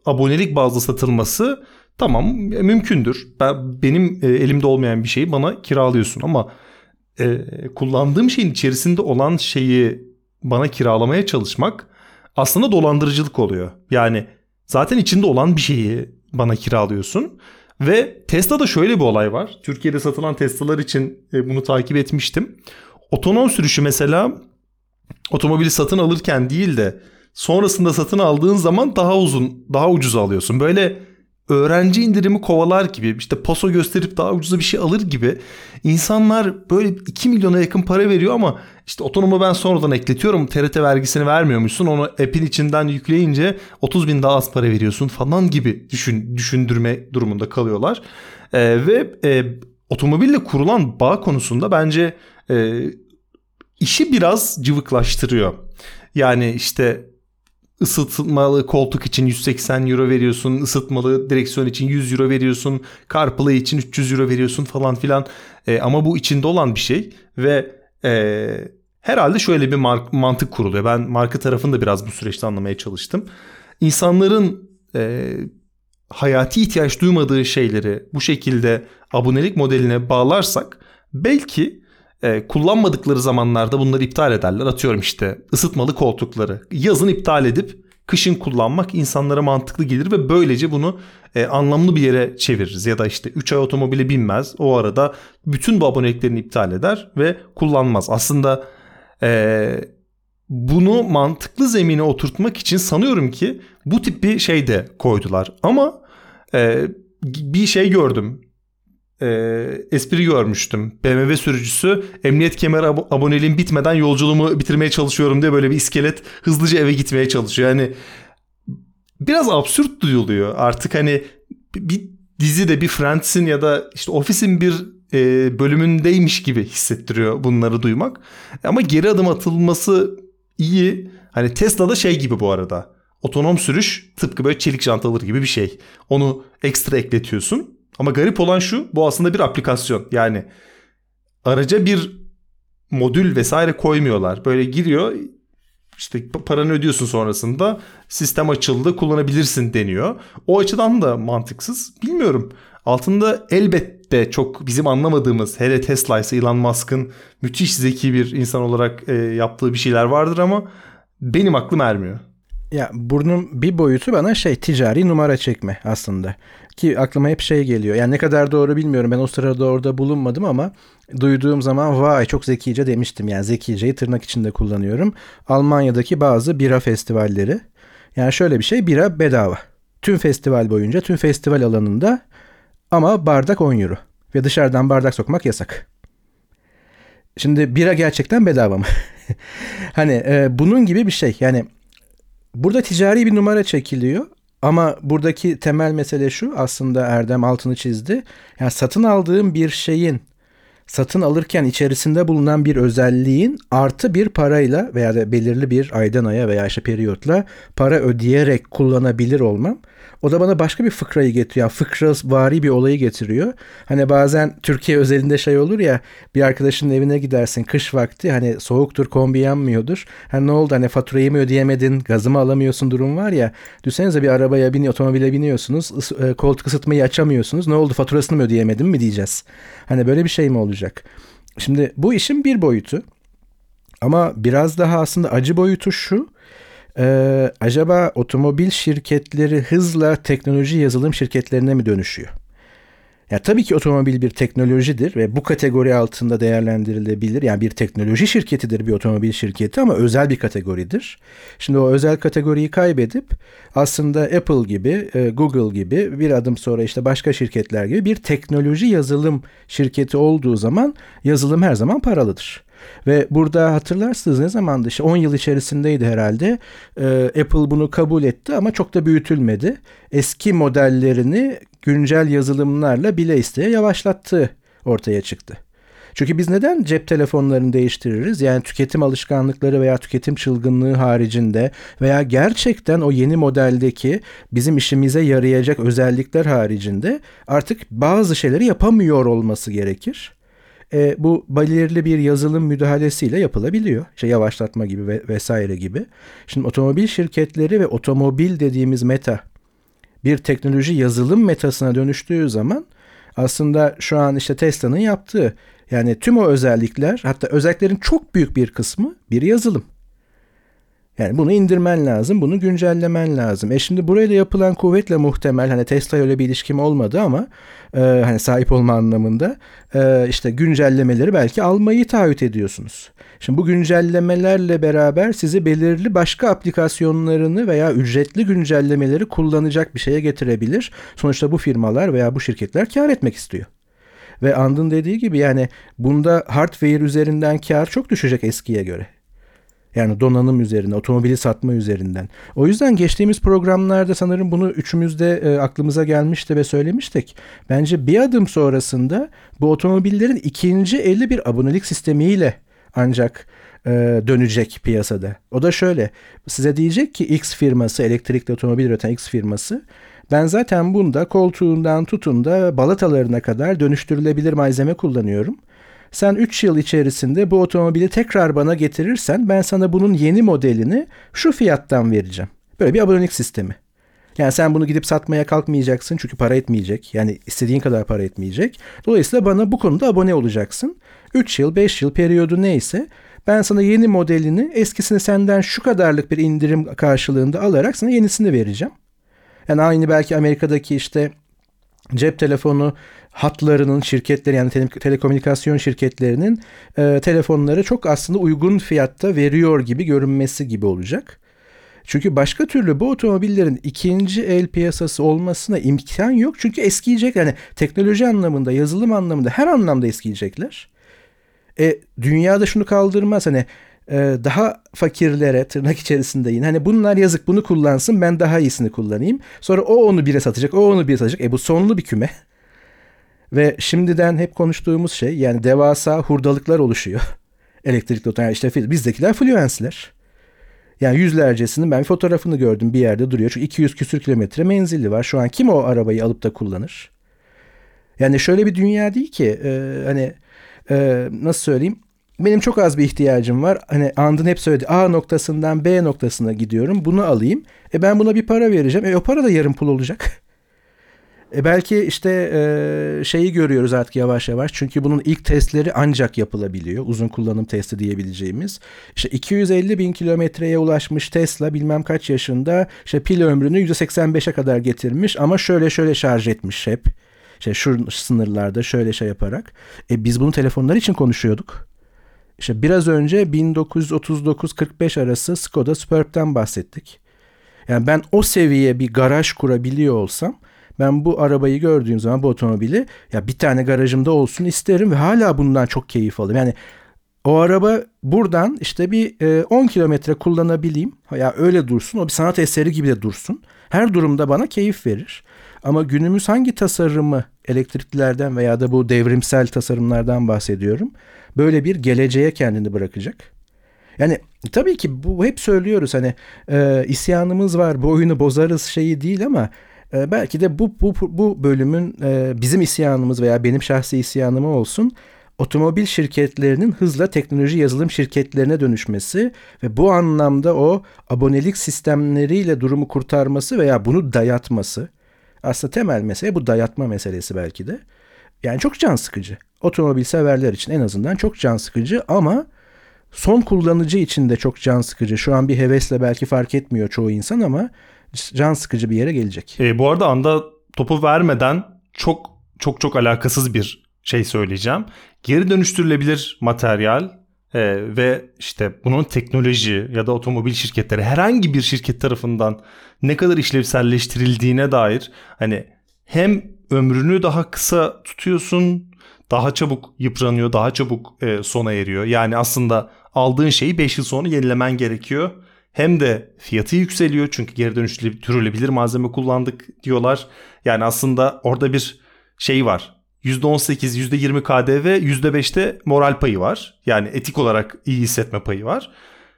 abonelik bazlı satılması tamam e, mümkündür. Ben benim e, elimde olmayan bir şeyi bana kiralıyorsun ama e, kullandığım şeyin içerisinde olan şeyi bana kiralamaya çalışmak aslında dolandırıcılık oluyor. Yani zaten içinde olan bir şeyi bana kiralıyorsun. Ve Tesla'da şöyle bir olay var. Türkiye'de satılan Tesla'lar için e, bunu takip etmiştim. Otonom sürüşü mesela otomobili satın alırken değil de sonrasında satın aldığın zaman daha uzun, daha ucuz alıyorsun. Böyle öğrenci indirimi kovalar gibi işte paso gösterip daha ucuza bir şey alır gibi insanlar böyle 2 milyona yakın para veriyor ama işte otonomu ben sonradan ekletiyorum TRT vergisini vermiyormuşsun onu app'in içinden yükleyince 30 bin daha az para veriyorsun falan gibi düşün, düşündürme durumunda kalıyorlar ee, ve e, otomobille kurulan bağ konusunda bence e, işi biraz cıvıklaştırıyor. Yani işte ısıtmalı koltuk için 180 euro veriyorsun, ısıtmalı direksiyon için 100 euro veriyorsun, CarPlay için 300 euro veriyorsun falan filan. E, ama bu içinde olan bir şey ve e, herhalde şöyle bir mark, mantık kuruluyor. Ben marka tarafını da biraz bu süreçte anlamaya çalıştım. İnsanların e, hayati ihtiyaç duymadığı şeyleri bu şekilde abonelik modeline bağlarsak belki e, kullanmadıkları zamanlarda bunları iptal ederler. Atıyorum işte ısıtmalı koltukları. Yazın iptal edip kışın kullanmak insanlara mantıklı gelir ve böylece bunu e, anlamlı bir yere çeviririz. Ya da işte 3 ay otomobile binmez. O arada bütün bu aboneliklerini iptal eder ve kullanmaz. Aslında e, bunu mantıklı zemine oturtmak için sanıyorum ki bu tip bir şey de koydular. Ama e, bir şey gördüm e, espri görmüştüm. BMW sürücüsü emniyet kemeri ab- aboneliğim bitmeden yolculuğumu bitirmeye çalışıyorum diye böyle bir iskelet hızlıca eve gitmeye çalışıyor. Yani biraz absürt duyuluyor. Artık hani bir dizide bir Friends'in ya da işte Office'in bir e, bölümündeymiş gibi hissettiriyor bunları duymak. Ama geri adım atılması iyi. Hani Tesla'da şey gibi bu arada. Otonom sürüş tıpkı böyle çelik jant alır gibi bir şey. Onu ekstra ekletiyorsun. Ama garip olan şu bu aslında bir aplikasyon. Yani araca bir modül vesaire koymuyorlar. Böyle giriyor işte paranı ödüyorsun sonrasında sistem açıldı kullanabilirsin deniyor. O açıdan da mantıksız. Bilmiyorum. Altında elbette çok bizim anlamadığımız hele Tesla ise Elon Musk'ın müthiş zeki bir insan olarak e, yaptığı bir şeyler vardır ama benim aklım ermiyor. Ya bunun bir boyutu bana şey ticari numara çekme aslında. Ki aklıma hep şey geliyor. Yani ne kadar doğru bilmiyorum. Ben o sırada orada bulunmadım ama duyduğum zaman vay çok zekice demiştim. Yani zekiceyi tırnak içinde kullanıyorum. Almanya'daki bazı bira festivalleri. Yani şöyle bir şey bira bedava. Tüm festival boyunca tüm festival alanında ama bardak 10 euro. Ve dışarıdan bardak sokmak yasak. Şimdi bira gerçekten bedava mı? hani e, bunun gibi bir şey. Yani burada ticari bir numara çekiliyor ama buradaki temel mesele şu aslında Erdem altını çizdi. Yani satın aldığım bir şeyin satın alırken içerisinde bulunan bir özelliğin artı bir parayla veya da belirli bir aydan aya veya işte periyotla para ödeyerek kullanabilir olmam. O da bana başka bir fıkrayı getiriyor. Yani fıkra vari bir olayı getiriyor. Hani bazen Türkiye özelinde şey olur ya bir arkadaşının evine gidersin kış vakti hani soğuktur kombi yanmıyordur. Hani ne oldu hani faturayı mı ödeyemedin gazımı alamıyorsun durum var ya. Düşünsenize bir arabaya bin otomobile biniyorsunuz e, koltuk ısıtmayı açamıyorsunuz. Ne oldu faturasını mı ödeyemedim mi diyeceğiz. Hani böyle bir şey mi olacak? Şimdi bu işin bir boyutu. Ama biraz daha aslında acı boyutu şu. Ee, acaba otomobil şirketleri hızla teknoloji yazılım şirketlerine mi dönüşüyor? Ya tabii ki otomobil bir teknolojidir ve bu kategori altında değerlendirilebilir. Yani bir teknoloji şirketidir bir otomobil şirketi ama özel bir kategoridir. Şimdi o özel kategoriyi kaybedip aslında Apple gibi, e, Google gibi bir adım sonra işte başka şirketler gibi bir teknoloji yazılım şirketi olduğu zaman yazılım her zaman paralıdır. Ve burada hatırlarsınız ne zamandı işte 10 yıl içerisindeydi herhalde. Ee, Apple bunu kabul etti ama çok da büyütülmedi. Eski modellerini güncel yazılımlarla bile isteye yavaşlattığı ortaya çıktı. Çünkü biz neden cep telefonlarını değiştiririz? Yani tüketim alışkanlıkları veya tüketim çılgınlığı haricinde veya gerçekten o yeni modeldeki bizim işimize yarayacak özellikler haricinde artık bazı şeyleri yapamıyor olması gerekir. E, bu belirli bir yazılım müdahalesiyle yapılabiliyor. İşte yavaşlatma gibi ve vesaire gibi. Şimdi otomobil şirketleri ve otomobil dediğimiz meta bir teknoloji yazılım metasına dönüştüğü zaman aslında şu an işte Tesla'nın yaptığı yani tüm o özellikler hatta özelliklerin çok büyük bir kısmı bir yazılım. Yani bunu indirmen lazım, bunu güncellemen lazım. E şimdi burayla yapılan kuvvetle muhtemel hani Tesla öyle bir ilişkim olmadı ama e, hani sahip olma anlamında e, işte güncellemeleri belki almayı taahhüt ediyorsunuz. Şimdi bu güncellemelerle beraber sizi belirli başka aplikasyonlarını veya ücretli güncellemeleri kullanacak bir şeye getirebilir. Sonuçta bu firmalar veya bu şirketler kar etmek istiyor. Ve Andın dediği gibi yani bunda hardware üzerinden kar çok düşecek eskiye göre. Yani donanım üzerine, otomobili satma üzerinden. O yüzden geçtiğimiz programlarda sanırım bunu üçümüz de e, aklımıza gelmişti ve söylemiştik. Bence bir adım sonrasında bu otomobillerin ikinci eli bir abonelik sistemiyle ancak e, dönecek piyasada. O da şöyle. Size diyecek ki X firması, elektrikli otomobil üreten X firması ben zaten bunda koltuğundan tutun da balatalarına kadar dönüştürülebilir malzeme kullanıyorum. Sen 3 yıl içerisinde bu otomobili tekrar bana getirirsen ben sana bunun yeni modelini şu fiyattan vereceğim. Böyle bir abonelik sistemi. Yani sen bunu gidip satmaya kalkmayacaksın çünkü para etmeyecek. Yani istediğin kadar para etmeyecek. Dolayısıyla bana bu konuda abone olacaksın. 3 yıl 5 yıl periyodu neyse ben sana yeni modelini eskisini senden şu kadarlık bir indirim karşılığında alarak sana yenisini vereceğim. Yani aynı belki Amerika'daki işte cep telefonu hatlarının şirketleri yani tele, telekomünikasyon şirketlerinin e, telefonları çok aslında uygun fiyatta veriyor gibi görünmesi gibi olacak. Çünkü başka türlü bu otomobillerin ikinci el piyasası olmasına imkan yok. Çünkü eskiyecek yani teknoloji anlamında, yazılım anlamında her anlamda eskiyecekler. E, dünyada şunu kaldırmaz hani daha fakirlere tırnak içerisinde yine hani bunlar yazık bunu kullansın ben daha iyisini kullanayım. Sonra o onu bire satacak o onu bire satacak. E bu sonlu bir küme. Ve şimdiden hep konuştuğumuz şey yani devasa hurdalıklar oluşuyor. Elektrikli otomobil yani işte bizdekiler fluensler. Yani yüzlercesinin ben bir fotoğrafını gördüm bir yerde duruyor. Çünkü 200 küsür kilometre menzilli var. Şu an kim o arabayı alıp da kullanır? Yani şöyle bir dünya değil ki e, hani e, nasıl söyleyeyim benim çok az bir ihtiyacım var. Hani Andın hep söyledi A noktasından B noktasına gidiyorum bunu alayım. E ben buna bir para vereceğim. E o para da yarım pul olacak. E belki işte e, şeyi görüyoruz artık yavaş yavaş. Çünkü bunun ilk testleri ancak yapılabiliyor. Uzun kullanım testi diyebileceğimiz. İşte 250 bin kilometreye ulaşmış Tesla bilmem kaç yaşında işte pil ömrünü %85'e kadar getirmiş ama şöyle şöyle şarj etmiş hep. İşte şu sınırlarda şöyle şey yaparak. E biz bunu telefonlar için konuşuyorduk. İşte biraz önce 1939-45 arası Skoda Superb'den bahsettik. Yani ben o seviye bir garaj kurabiliyor olsam ben bu arabayı gördüğüm zaman bu otomobili ya bir tane garajımda olsun isterim ve hala bundan çok keyif alırım. Yani o araba buradan işte bir 10 kilometre kullanabileyim. Ya öyle dursun. O bir sanat eseri gibi de dursun. Her durumda bana keyif verir. Ama günümüz hangi tasarımı elektriklilerden veya da bu devrimsel tasarımlardan bahsediyorum. Böyle bir geleceğe kendini bırakacak. Yani tabii ki bu hep söylüyoruz hani e, isyanımız var bu oyunu bozarız şeyi değil ama e, belki de bu, bu, bu bölümün e, bizim isyanımız veya benim şahsi isyanımı olsun otomobil şirketlerinin hızla teknoloji yazılım şirketlerine dönüşmesi ve bu anlamda o abonelik sistemleriyle durumu kurtarması veya bunu dayatması. Aslında temel mesele bu dayatma meselesi belki de. Yani çok can sıkıcı. Otomobil severler için en azından çok can sıkıcı ama son kullanıcı için de çok can sıkıcı. Şu an bir hevesle belki fark etmiyor çoğu insan ama can sıkıcı bir yere gelecek. E, bu arada anda topu vermeden çok çok çok alakasız bir şey söyleyeceğim. Geri dönüştürülebilir materyal e, ve işte bunun teknoloji ya da otomobil şirketleri herhangi bir şirket tarafından ne kadar işlevselleştirildiğine dair hani hem ömrünü daha kısa tutuyorsun, daha çabuk yıpranıyor, daha çabuk e, sona eriyor. Yani aslında aldığın şeyi 5 yıl sonra yenilemen gerekiyor. Hem de fiyatı yükseliyor çünkü geri dönüştürülebilir malzeme kullandık diyorlar. Yani aslında orada bir şey var. %18, %20 KDV, %5'te moral payı var. Yani etik olarak iyi hissetme payı var.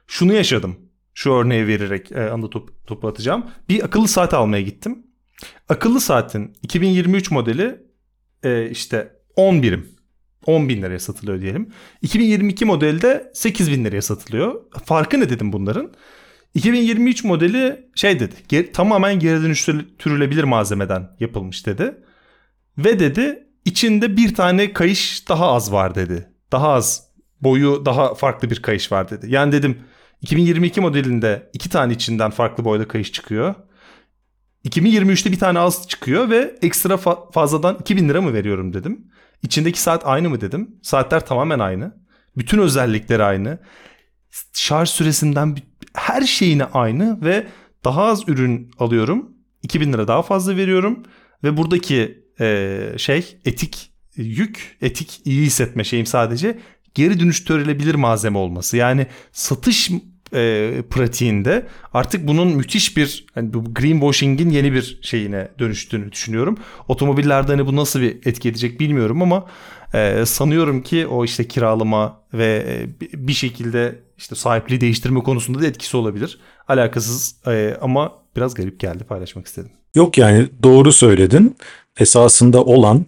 Şunu yaşadım. Şu örneği vererek e, anda top, topu atacağım. Bir akıllı saat almaya gittim. Akıllı saatin 2023 modeli e, işte 10 birim. 10 bin liraya satılıyor diyelim. 2022 modeli de 8 bin liraya satılıyor. Farkı ne dedim bunların? 2023 modeli şey dedi. Ger- tamamen geri dönüştürülebilir malzemeden yapılmış dedi. Ve dedi içinde bir tane kayış daha az var dedi. Daha az boyu daha farklı bir kayış var dedi. Yani dedim 2022 modelinde iki tane içinden farklı boyda kayış çıkıyor. 2023'te bir tane az çıkıyor ve ekstra fa- fazladan 2000 lira mı veriyorum dedim. İçindeki saat aynı mı dedim. Saatler tamamen aynı. Bütün özellikleri aynı. Şarj süresinden her şeyine aynı ve daha az ürün alıyorum. 2000 lira daha fazla veriyorum ve buradaki e, şey etik yük, etik iyi hissetme şeyim sadece geri dönüştürülebilir malzeme olması. Yani satış e, pratiğinde artık bunun müthiş bir hani bu greenwashing'in yeni bir şeyine dönüştüğünü düşünüyorum. Otomobillerde hani bu nasıl bir etki edecek bilmiyorum ama e, sanıyorum ki o işte kiralama ve e, bir şekilde işte sahipliği değiştirme konusunda da etkisi olabilir. Alakasız e, ama biraz garip geldi paylaşmak istedim. Yok yani doğru söyledin. Esasında olan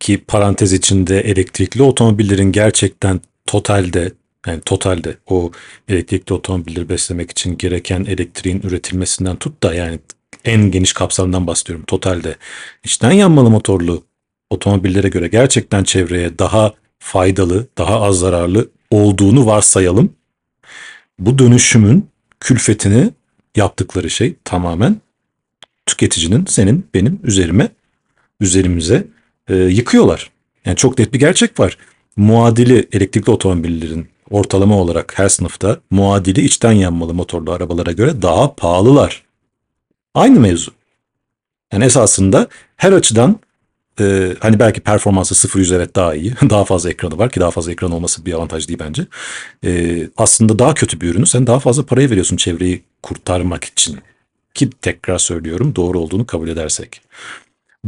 ki parantez içinde elektrikli otomobillerin gerçekten totalde yani totalde o elektrikli otomobilleri beslemek için gereken elektriğin üretilmesinden tut da yani en geniş kapsamdan bahsediyorum totalde. içten yanmalı motorlu otomobillere göre gerçekten çevreye daha faydalı, daha az zararlı olduğunu varsayalım. Bu dönüşümün külfetini yaptıkları şey tamamen tüketicinin senin benim üzerime üzerimize e, yıkıyorlar. Yani çok net bir gerçek var. Muadili elektrikli otomobillerin ortalama olarak her sınıfta muadili içten yanmalı motorlu arabalara göre daha pahalılar. Aynı mevzu. Yani esasında her açıdan e, hani belki performansı 0-100 evet daha iyi. daha fazla ekranı var ki daha fazla ekran olması bir avantaj değil bence. E, aslında daha kötü bir ürünü sen daha fazla paraya veriyorsun çevreyi kurtarmak için. Ki tekrar söylüyorum doğru olduğunu kabul edersek.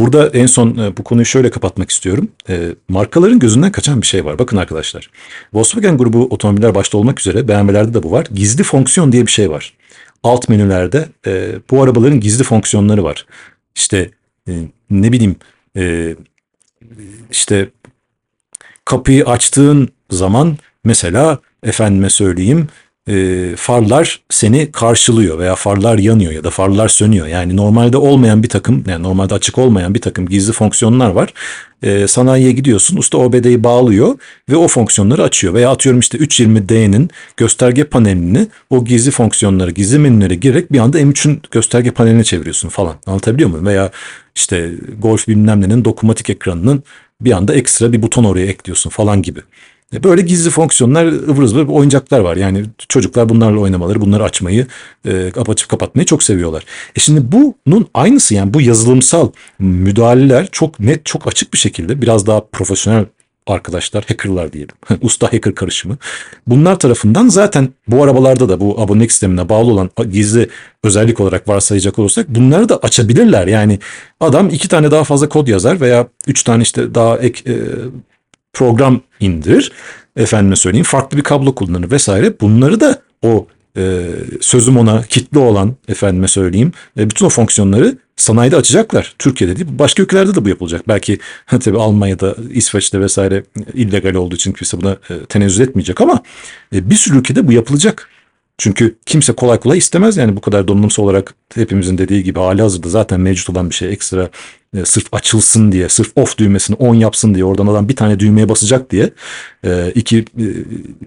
Burada en son e, bu konuyu şöyle kapatmak istiyorum. E, markaların gözünden kaçan bir şey var. Bakın arkadaşlar. Volkswagen grubu otomobiller başta olmak üzere BMW'lerde de bu var. Gizli fonksiyon diye bir şey var. Alt menülerde e, bu arabaların gizli fonksiyonları var. İşte ne bileyim işte kapıyı açtığın zaman mesela efendime söyleyeyim e, farlar seni karşılıyor veya farlar yanıyor ya da farlar sönüyor. Yani normalde olmayan bir takım, yani normalde açık olmayan bir takım gizli fonksiyonlar var. E, sanayiye gidiyorsun, usta OBD'yi bağlıyor ve o fonksiyonları açıyor. Veya atıyorum işte 320D'nin gösterge panelini o gizli fonksiyonları, gizli menülere girerek bir anda M3'ün gösterge paneline çeviriyorsun falan. Anlatabiliyor muyum? Veya işte Golf bilmem nenin dokunmatik ekranının bir anda ekstra bir buton oraya ekliyorsun falan gibi. E, böyle gizli fonksiyonlar ıvır zıvır oyuncaklar var. Yani çocuklar bunlarla oynamaları, bunları açmayı, e, açıp kapatmayı çok seviyorlar. E şimdi bunun aynısı yani bu yazılımsal müdahaleler çok net, çok açık bir şekilde biraz daha profesyonel arkadaşlar, hackerlar diyelim. Usta hacker karışımı. Bunlar tarafından zaten bu arabalarda da bu abonelik sistemine bağlı olan gizli özellik olarak varsayacak olursak bunları da açabilirler. Yani adam iki tane daha fazla kod yazar veya üç tane işte daha ek e, program indir. Efendime söyleyeyim farklı bir kablo kullanır vesaire. Bunları da o e, sözüm ona kitle olan efendime söyleyeyim e, bütün o fonksiyonları sanayide açacaklar. Türkiye'de değil başka ülkelerde de bu yapılacak. Belki tabii Almanya'da, İsveç'te vesaire illegal olduğu için kimse buna e, tenezzül etmeyecek ama e, bir sürü ülkede bu yapılacak. Çünkü kimse kolay kolay istemez yani bu kadar donanımsal olarak hepimizin dediği gibi hali hazırda zaten mevcut olan bir şey ekstra e, sırf açılsın diye, sırf off düğmesini on yapsın diye oradan adam bir tane düğmeye basacak diye e, iki, e,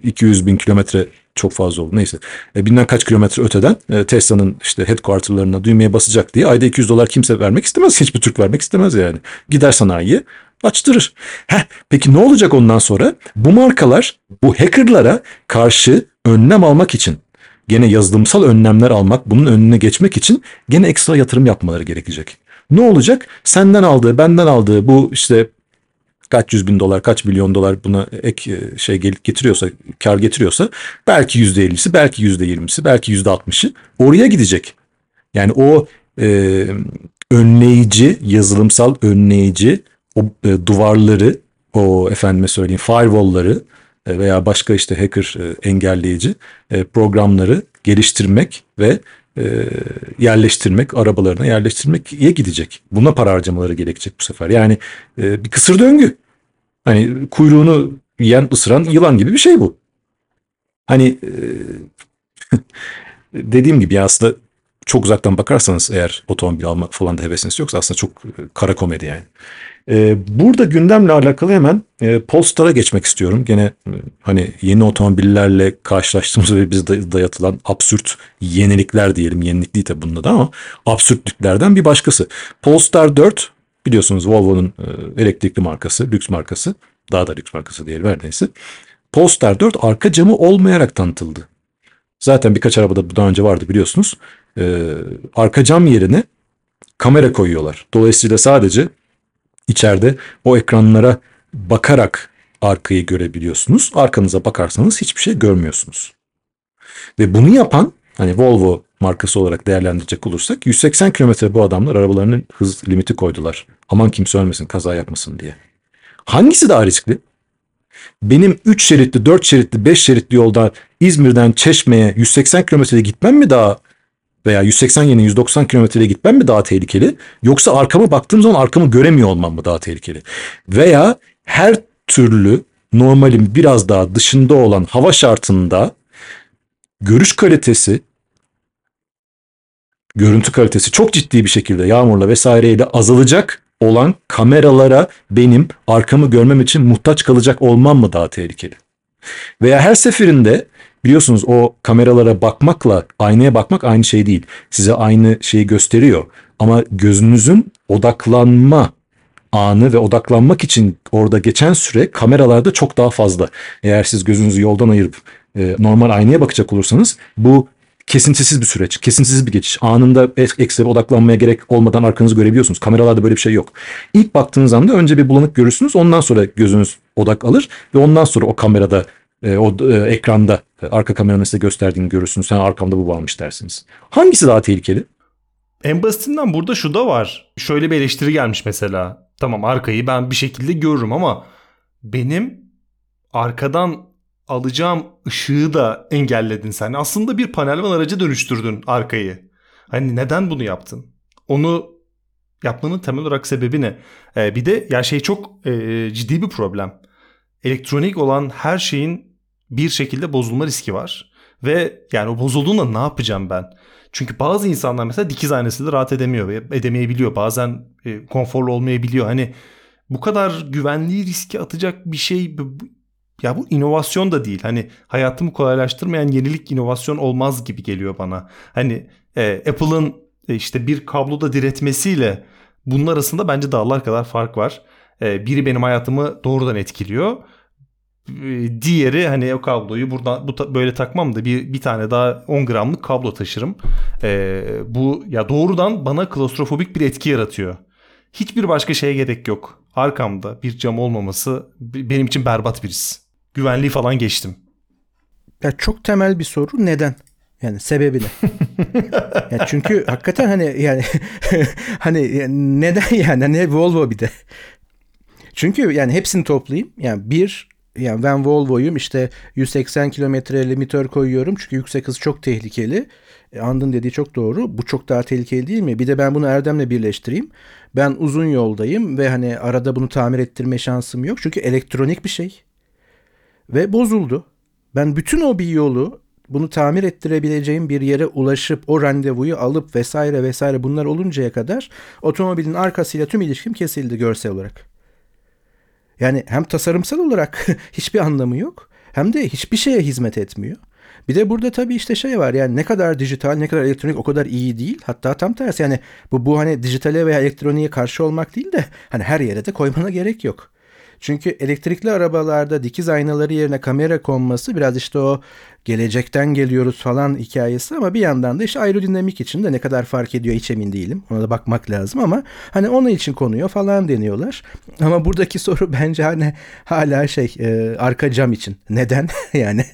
200 bin kilometre çok fazla oldu neyse. E, binden kaç kilometre öteden e, Tesla'nın işte headquarterlarına düğmeye basacak diye ayda 200 dolar kimse vermek istemez. Hiçbir Türk vermek istemez yani. Gider sanayiye açtırır. Heh, peki ne olacak ondan sonra? Bu markalar bu hackerlara karşı önlem almak için gene yazılımsal önlemler almak, bunun önüne geçmek için gene ekstra yatırım yapmaları gerekecek. Ne olacak? Senden aldığı, benden aldığı bu işte kaç yüz bin dolar, kaç milyon dolar buna ek e, şey getiriyorsa, kar getiriyorsa belki yüzde ellisi, belki yüzde yirmisi, belki yüzde altmışı oraya gidecek. Yani o e, önleyici, yazılımsal önleyici o e, duvarları, o efendime söyleyeyim firewall'ları e, veya başka işte hacker e, engelleyici e, programları geliştirmek ve e, yerleştirmek, arabalarına yerleştirmekye gidecek. Buna para harcamaları gerekecek bu sefer. Yani e, bir kısır döngü. Hani kuyruğunu yiyen, ısıran yılan gibi bir şey bu. Hani e, dediğim gibi aslında çok uzaktan bakarsanız eğer otomobil alma falan da hevesiniz yoksa aslında çok e, kara komedi yani. Ee, burada gündemle alakalı hemen e, Polestar'a geçmek istiyorum. Gene e, hani yeni otomobillerle karşılaştığımız ve bizde dayatılan absürt yenilikler diyelim. Yenilik değil tabi bunda da ama absürtlüklerden bir başkası. Polestar 4 biliyorsunuz Volvo'nun e, elektrikli markası, lüks markası. Daha da lüks markası diyelim her neyse. Polestar 4 arka camı olmayarak tanıtıldı. Zaten birkaç arabada daha önce vardı biliyorsunuz. Ee, arka cam yerine kamera koyuyorlar. Dolayısıyla sadece içeride o ekranlara bakarak arkayı görebiliyorsunuz. Arkanıza bakarsanız hiçbir şey görmüyorsunuz. Ve bunu yapan hani Volvo markası olarak değerlendirecek olursak 180 km bu adamlar arabalarının hız limiti koydular. Aman kimse ölmesin kaza yapmasın diye. Hangisi daha riskli? Benim 3 şeritli, 4 şeritli, 5 şeritli yolda İzmir'den Çeşme'ye 180 kilometrede gitmem mi daha veya 180 yerine 190 kilometrede gitmem mi daha tehlikeli? Yoksa arkama baktığım zaman arkamı göremiyor olmam mı daha tehlikeli? Veya her türlü normalin biraz daha dışında olan hava şartında görüş kalitesi, görüntü kalitesi çok ciddi bir şekilde yağmurla vesaireyle azalacak olan kameralara benim arkamı görmem için muhtaç kalacak olmam mı daha tehlikeli? Veya her seferinde biliyorsunuz o kameralara bakmakla aynaya bakmak aynı şey değil. Size aynı şeyi gösteriyor. Ama gözünüzün odaklanma anı ve odaklanmak için orada geçen süre kameralarda çok daha fazla. Eğer siz gözünüzü yoldan ayırıp e, normal aynaya bakacak olursanız bu kesintisiz bir süreç, kesintisiz bir geçiş. Anında ekstra odaklanmaya gerek olmadan arkanızı görebiliyorsunuz. Kameralarda böyle bir şey yok. İlk baktığınız anda önce bir bulanık görürsünüz. Ondan sonra gözünüz odak alır ve ondan sonra o kamerada, e, o e, ekranda arka kameranın size gösterdiğini görürsünüz. Sen arkamda bu varmış dersiniz. Hangisi daha tehlikeli? En basitinden burada şu da var. Şöyle bir eleştiri gelmiş mesela. Tamam arkayı ben bir şekilde görürüm ama benim arkadan alacağım ışığı da engelledin sen. Aslında bir panel van aracı dönüştürdün arkayı. Hani neden bunu yaptın? Onu yapmanın temel olarak sebebi ne? Ee, bir de ya şey çok e, ciddi bir problem. Elektronik olan her şeyin bir şekilde bozulma riski var. Ve yani o bozulduğunda ne yapacağım ben? Çünkü bazı insanlar mesela dikiz aynasıyla rahat edemiyor ve edemeyebiliyor. Bazen e, konforlu olmayabiliyor. Hani bu kadar güvenliği riske atacak bir şey ya bu inovasyon da değil. Hani hayatımı kolaylaştırmayan yenilik inovasyon olmaz gibi geliyor bana. Hani e, Apple'ın e, işte bir kabloda diretmesiyle bunun arasında bence dağlar kadar fark var. E, biri benim hayatımı doğrudan etkiliyor. E, diğeri hani o kabloyu buradan bu böyle takmam da bir bir tane daha 10 gramlık kablo taşırım. E, bu ya doğrudan bana klostrofobik bir etki yaratıyor. Hiçbir başka şeye gerek yok. Arkamda bir cam olmaması benim için berbat bir his güvenliği falan geçtim. Ya çok temel bir soru neden? Yani sebebi ne? ya çünkü hakikaten hani yani hani neden yani ne Volvo bir de. Çünkü yani hepsini toplayayım. Yani bir yani ben Volvo'yum işte 180 kilometre limitör koyuyorum çünkü yüksek hız çok tehlikeli. E, Andın dediği çok doğru. Bu çok daha tehlikeli değil mi? Bir de ben bunu Erdem'le birleştireyim. Ben uzun yoldayım ve hani arada bunu tamir ettirme şansım yok. Çünkü elektronik bir şey ve bozuldu. Ben bütün o bir yolu bunu tamir ettirebileceğim bir yere ulaşıp o randevuyu alıp vesaire vesaire bunlar oluncaya kadar otomobilin arkasıyla tüm ilişkim kesildi görsel olarak. Yani hem tasarımsal olarak hiçbir anlamı yok hem de hiçbir şeye hizmet etmiyor. Bir de burada tabii işte şey var yani ne kadar dijital ne kadar elektronik o kadar iyi değil. Hatta tam tersi yani bu, bu hani dijitale veya elektroniğe karşı olmak değil de hani her yere de koymana gerek yok. Çünkü elektrikli arabalarda dikiz aynaları yerine kamera konması biraz işte o gelecekten geliyoruz falan hikayesi ama bir yandan da işte aerodinamik için de ne kadar fark ediyor hiç emin değilim. Ona da bakmak lazım ama hani onun için konuyor falan deniyorlar. Ama buradaki soru bence hani hala şey e, arka cam için. Neden? yani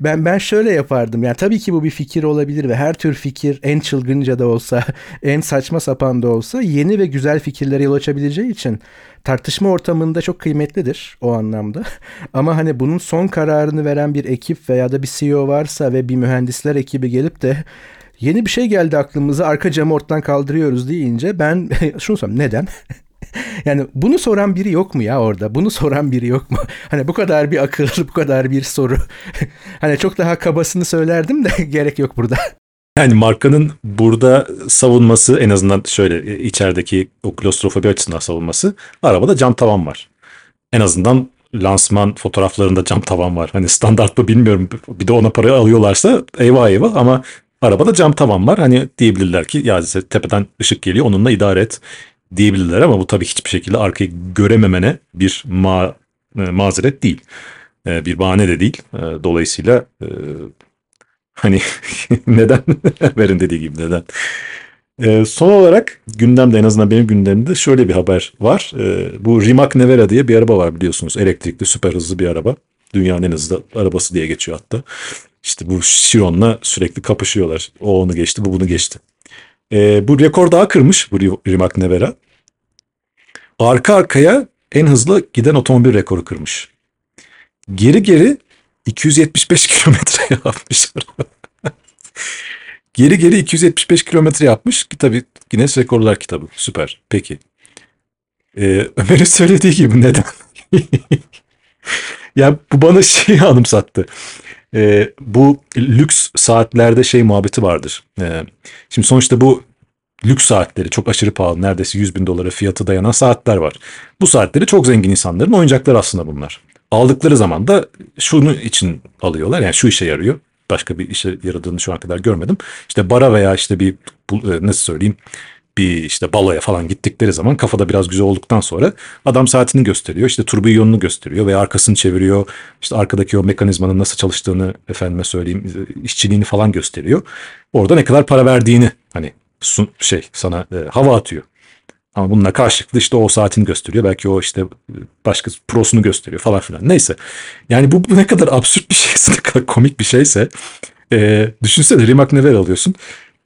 Ben ben şöyle yapardım. Yani tabii ki bu bir fikir olabilir ve her tür fikir en çılgınca da olsa, en saçma sapan da olsa yeni ve güzel fikirlere yol açabileceği için tartışma ortamında çok kıymetlidir o anlamda. Ama hani bunun son kararını veren bir ekip veya da bir CEO varsa ve bir mühendisler ekibi gelip de yeni bir şey geldi aklımıza arka camı ortadan kaldırıyoruz deyince ben şunu soruyorum neden? Yani bunu soran biri yok mu ya orada? Bunu soran biri yok mu? Hani bu kadar bir akıl, bu kadar bir soru. hani çok daha kabasını söylerdim de gerek yok burada. Yani markanın burada savunması en azından şöyle e, içerideki o klostrofobi açısından savunması arabada cam tavan var. En azından lansman fotoğraflarında cam tavan var. Hani standart mı bilmiyorum. Bir de ona para alıyorlarsa eyvah eyvah ama arabada cam tavan var. Hani diyebilirler ki ya tepeden ışık geliyor onunla idare et diyebilirler ama bu tabii hiçbir şekilde arkayı görememene bir ma e, mazeret değil. E, bir bahane de değil. E, dolayısıyla hani neden? Verin dediği gibi neden? Son olarak gündemde en azından benim gündemimde şöyle bir haber var. Bu Rimac Nevera diye bir araba var biliyorsunuz. Elektrikli süper hızlı bir araba. Dünyanın en hızlı arabası diye geçiyor hatta. İşte bu Chiron'la sürekli kapışıyorlar. O onu geçti, bu bunu geçti. E, bu rekor daha kırmış bu Rimac Nevera. Arka arkaya en hızlı giden otomobil rekoru kırmış. Geri geri 275 kilometre yapmış geri geri 275 kilometre yapmış ki tabii Guinness Rekorlar kitabı. Süper. Peki. Ee, Ömer'in söylediği gibi neden? ya bu bana şeyi anımsattı. Ee, bu lüks saatlerde şey muhabbeti vardır. Ee, şimdi sonuçta bu lüks saatleri çok aşırı pahalı neredeyse 100 bin dolara fiyatı dayanan saatler var. Bu saatleri çok zengin insanların oyuncakları aslında bunlar. Aldıkları zaman da şunu için alıyorlar yani şu işe yarıyor. Başka bir işe yaradığını şu ana kadar görmedim. İşte bara veya işte bir e, nasıl söyleyeyim bir işte baloya falan gittikleri zaman kafada biraz güzel olduktan sonra adam saatini gösteriyor. İşte turbiyonunu gösteriyor veya arkasını çeviriyor. İşte arkadaki o mekanizmanın nasıl çalıştığını efendime söyleyeyim işçiliğini falan gösteriyor. Orada ne kadar para verdiğini hani şey sana e, hava atıyor. Ama bununla karşılıklı işte o saatini gösteriyor. Belki o işte başka prosunu gösteriyor falan filan. Neyse. Yani bu, bu ne kadar absürt bir şeyse, ne kadar komik bir şeyse. E, düşünsene Rimac neler alıyorsun.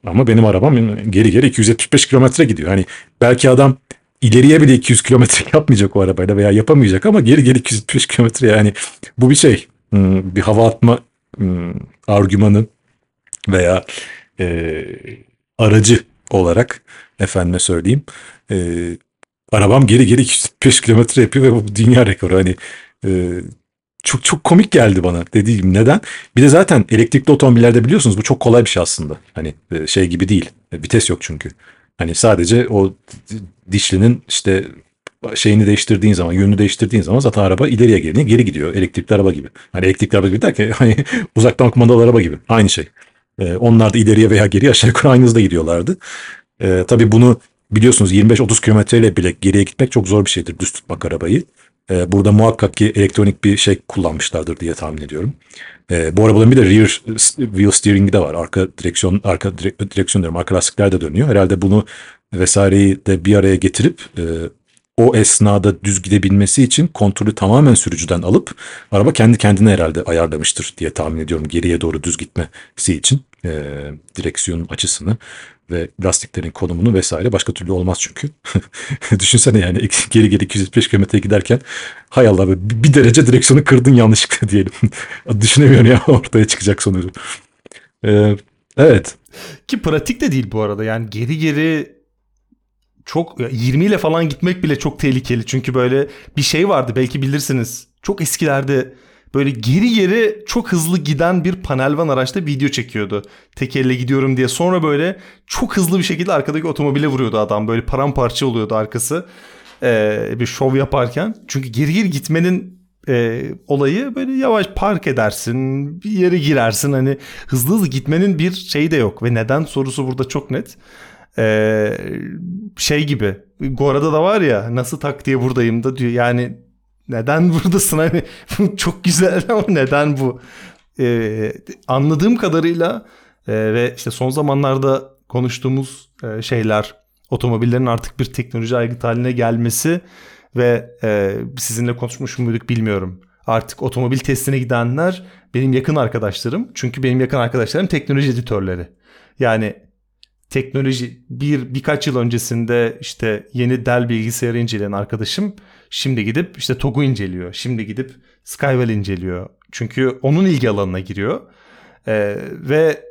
Ama benim arabam geri geri 275 kilometre gidiyor. Hani belki adam ileriye bile 200 kilometre yapmayacak o arabayla veya yapamayacak ama geri geri 275 kilometre yani bu bir şey. Hmm, bir hava atma hmm, argümanı veya e, aracı olarak efendime söyleyeyim e, arabam geri geri 205 kilometre yapıyor ve bu dünya rekoru hani e, çok çok komik geldi bana dediğim neden? Bir de zaten elektrikli otomobillerde biliyorsunuz bu çok kolay bir şey aslında. Hani e, şey gibi değil. E, vites yok çünkü. Hani sadece o dişlinin işte şeyini değiştirdiğin zaman, yönünü değiştirdiğin zaman zaten araba ileriye geri, geri gidiyor. Elektrikli araba gibi. Hani elektrikli araba gibi derken hani uzaktan kumandalı araba gibi. Aynı şey. E, onlar da ileriye veya geri aşağı yukarı aynı hızda gidiyorlardı. E, tabii bunu biliyorsunuz 25-30 kilometreyle bile geriye gitmek çok zor bir şeydir düz tutmak arabayı. E, burada muhakkak ki elektronik bir şey kullanmışlardır diye tahmin ediyorum. E, bu arabaların bir de rear wheel steering'i de var. Arka direksiyon, arka direksiyon diyorum, arka lastikler de dönüyor. Herhalde bunu vesaireyi de bir araya getirip e, o esnada düz gidebilmesi için kontrolü tamamen sürücüden alıp araba kendi kendine herhalde ayarlamıştır diye tahmin ediyorum geriye doğru düz gitmesi için e, direksiyonun açısını ve lastiklerin konumunu vesaire başka türlü olmaz çünkü. Düşünsene yani geri geri 205 km giderken hay Allah bir derece direksiyonu kırdın yanlışlıkla diyelim. Düşünemiyorum ya ortaya çıkacak sonucu. Ee, evet. Ki pratik de değil bu arada yani geri geri çok 20 ile falan gitmek bile çok tehlikeli. Çünkü böyle bir şey vardı belki bilirsiniz. Çok eskilerde böyle geri geri çok hızlı giden bir panel van araçta video çekiyordu. Tek elle gidiyorum diye. Sonra böyle çok hızlı bir şekilde arkadaki otomobile vuruyordu adam. Böyle paramparça oluyordu arkası. Ee, bir şov yaparken. Çünkü geri geri gitmenin e, olayı böyle yavaş park edersin. Bir yere girersin. Hani hızlı hızlı gitmenin bir şeyi de yok. Ve neden sorusu burada çok net. Ee, şey gibi. Gora'da da var ya nasıl tak diye buradayım da diyor. Yani neden buradasın hani çok güzel ama neden bu? Ee, anladığım kadarıyla e, ve işte son zamanlarda konuştuğumuz e, şeyler otomobillerin artık bir teknoloji aygıt haline gelmesi ve e, sizinle konuşmuş muyduk bilmiyorum. Artık otomobil testine gidenler benim yakın arkadaşlarım. Çünkü benim yakın arkadaşlarım teknoloji editörleri. Yani teknoloji bir birkaç yıl öncesinde işte yeni Dell bilgisayarı inceleyen arkadaşım şimdi gidip işte TOG'u inceliyor. Şimdi gidip Skywell inceliyor. Çünkü onun ilgi alanına giriyor. Ee, ve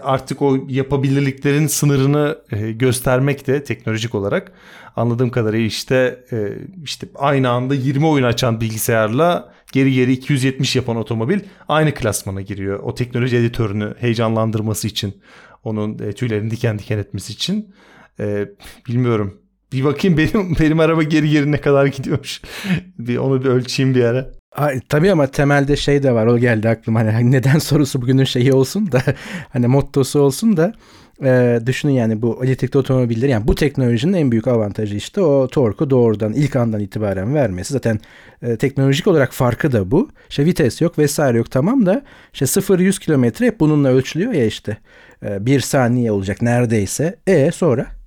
artık o yapabilirliklerin sınırını e, göstermek de teknolojik olarak anladığım kadarıyla işte e, işte aynı anda 20 oyun açan bilgisayarla geri geri 270 yapan otomobil aynı klasmana giriyor. O teknoloji editörünü heyecanlandırması için, onun e, tüylerini diken diken etmesi için E, bilmiyorum. Bir bakayım benim benim araba geri geri ne kadar gidiyormuş. bir onu bir ölçeyim bir ara. Ay, tabii ama temelde şey de var. O geldi aklıma. Hani neden sorusu bugünün şeyi olsun da hani mottosu olsun da e, düşünün yani bu elektrikli otomobiller yani bu teknolojinin en büyük avantajı işte o torku doğrudan ilk andan itibaren vermesi. Zaten e, teknolojik olarak farkı da bu. İşte vites yok vesaire yok tamam da işte 0-100 kilometre bununla ölçülüyor ya işte. E, bir saniye olacak neredeyse. E sonra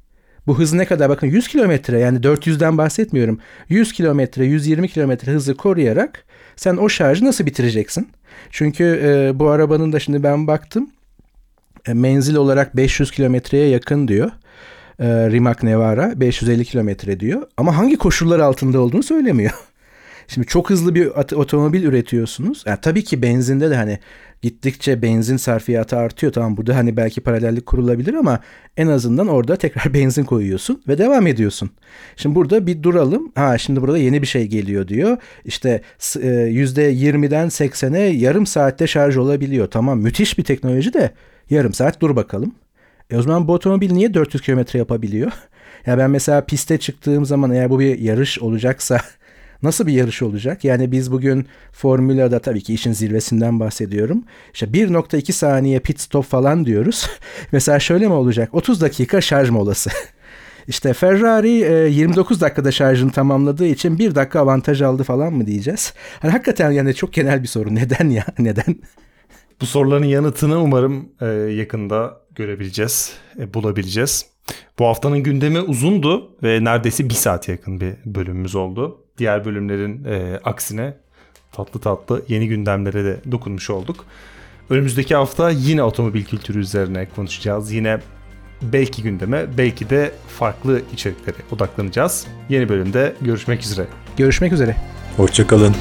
bu hız ne kadar? Bakın 100 kilometre yani 400'den bahsetmiyorum. 100 kilometre, 120 kilometre hızı koruyarak sen o şarjı nasıl bitireceksin? Çünkü e, bu arabanın da şimdi ben baktım e, menzil olarak 500 kilometreye yakın diyor. E, Rimac Nevara 550 kilometre diyor. Ama hangi koşullar altında olduğunu söylemiyor. Şimdi çok hızlı bir otomobil üretiyorsunuz. Yani tabii ki benzinde de hani gittikçe benzin sarfiyatı artıyor. Tamam burada hani belki paralellik kurulabilir ama en azından orada tekrar benzin koyuyorsun ve devam ediyorsun. Şimdi burada bir duralım. Ha şimdi burada yeni bir şey geliyor diyor. İşte %20'den 80'e yarım saatte şarj olabiliyor. Tamam müthiş bir teknoloji de yarım saat dur bakalım. E o zaman bu otomobil niye 400 kilometre yapabiliyor? Ya ben mesela piste çıktığım zaman eğer bu bir yarış olacaksa Nasıl bir yarış olacak? Yani biz bugün Formula'da tabii ki işin zirvesinden bahsediyorum. İşte 1.2 saniye pit stop falan diyoruz. Mesela şöyle mi olacak? 30 dakika şarj molası. İşte Ferrari 29 dakikada şarjını tamamladığı için 1 dakika avantaj aldı falan mı diyeceğiz? Hani hakikaten yani çok genel bir soru. Neden ya? Neden? Bu soruların yanıtını umarım e, yakında görebileceğiz, e, bulabileceğiz. Bu haftanın gündemi uzundu ve neredeyse bir saat yakın bir bölümümüz oldu. Diğer bölümlerin e, aksine tatlı tatlı yeni gündemlere de dokunmuş olduk. Önümüzdeki hafta yine otomobil kültürü üzerine konuşacağız. Yine belki gündeme, belki de farklı içeriklere odaklanacağız. Yeni bölümde görüşmek üzere. Görüşmek üzere. Hoşçakalın.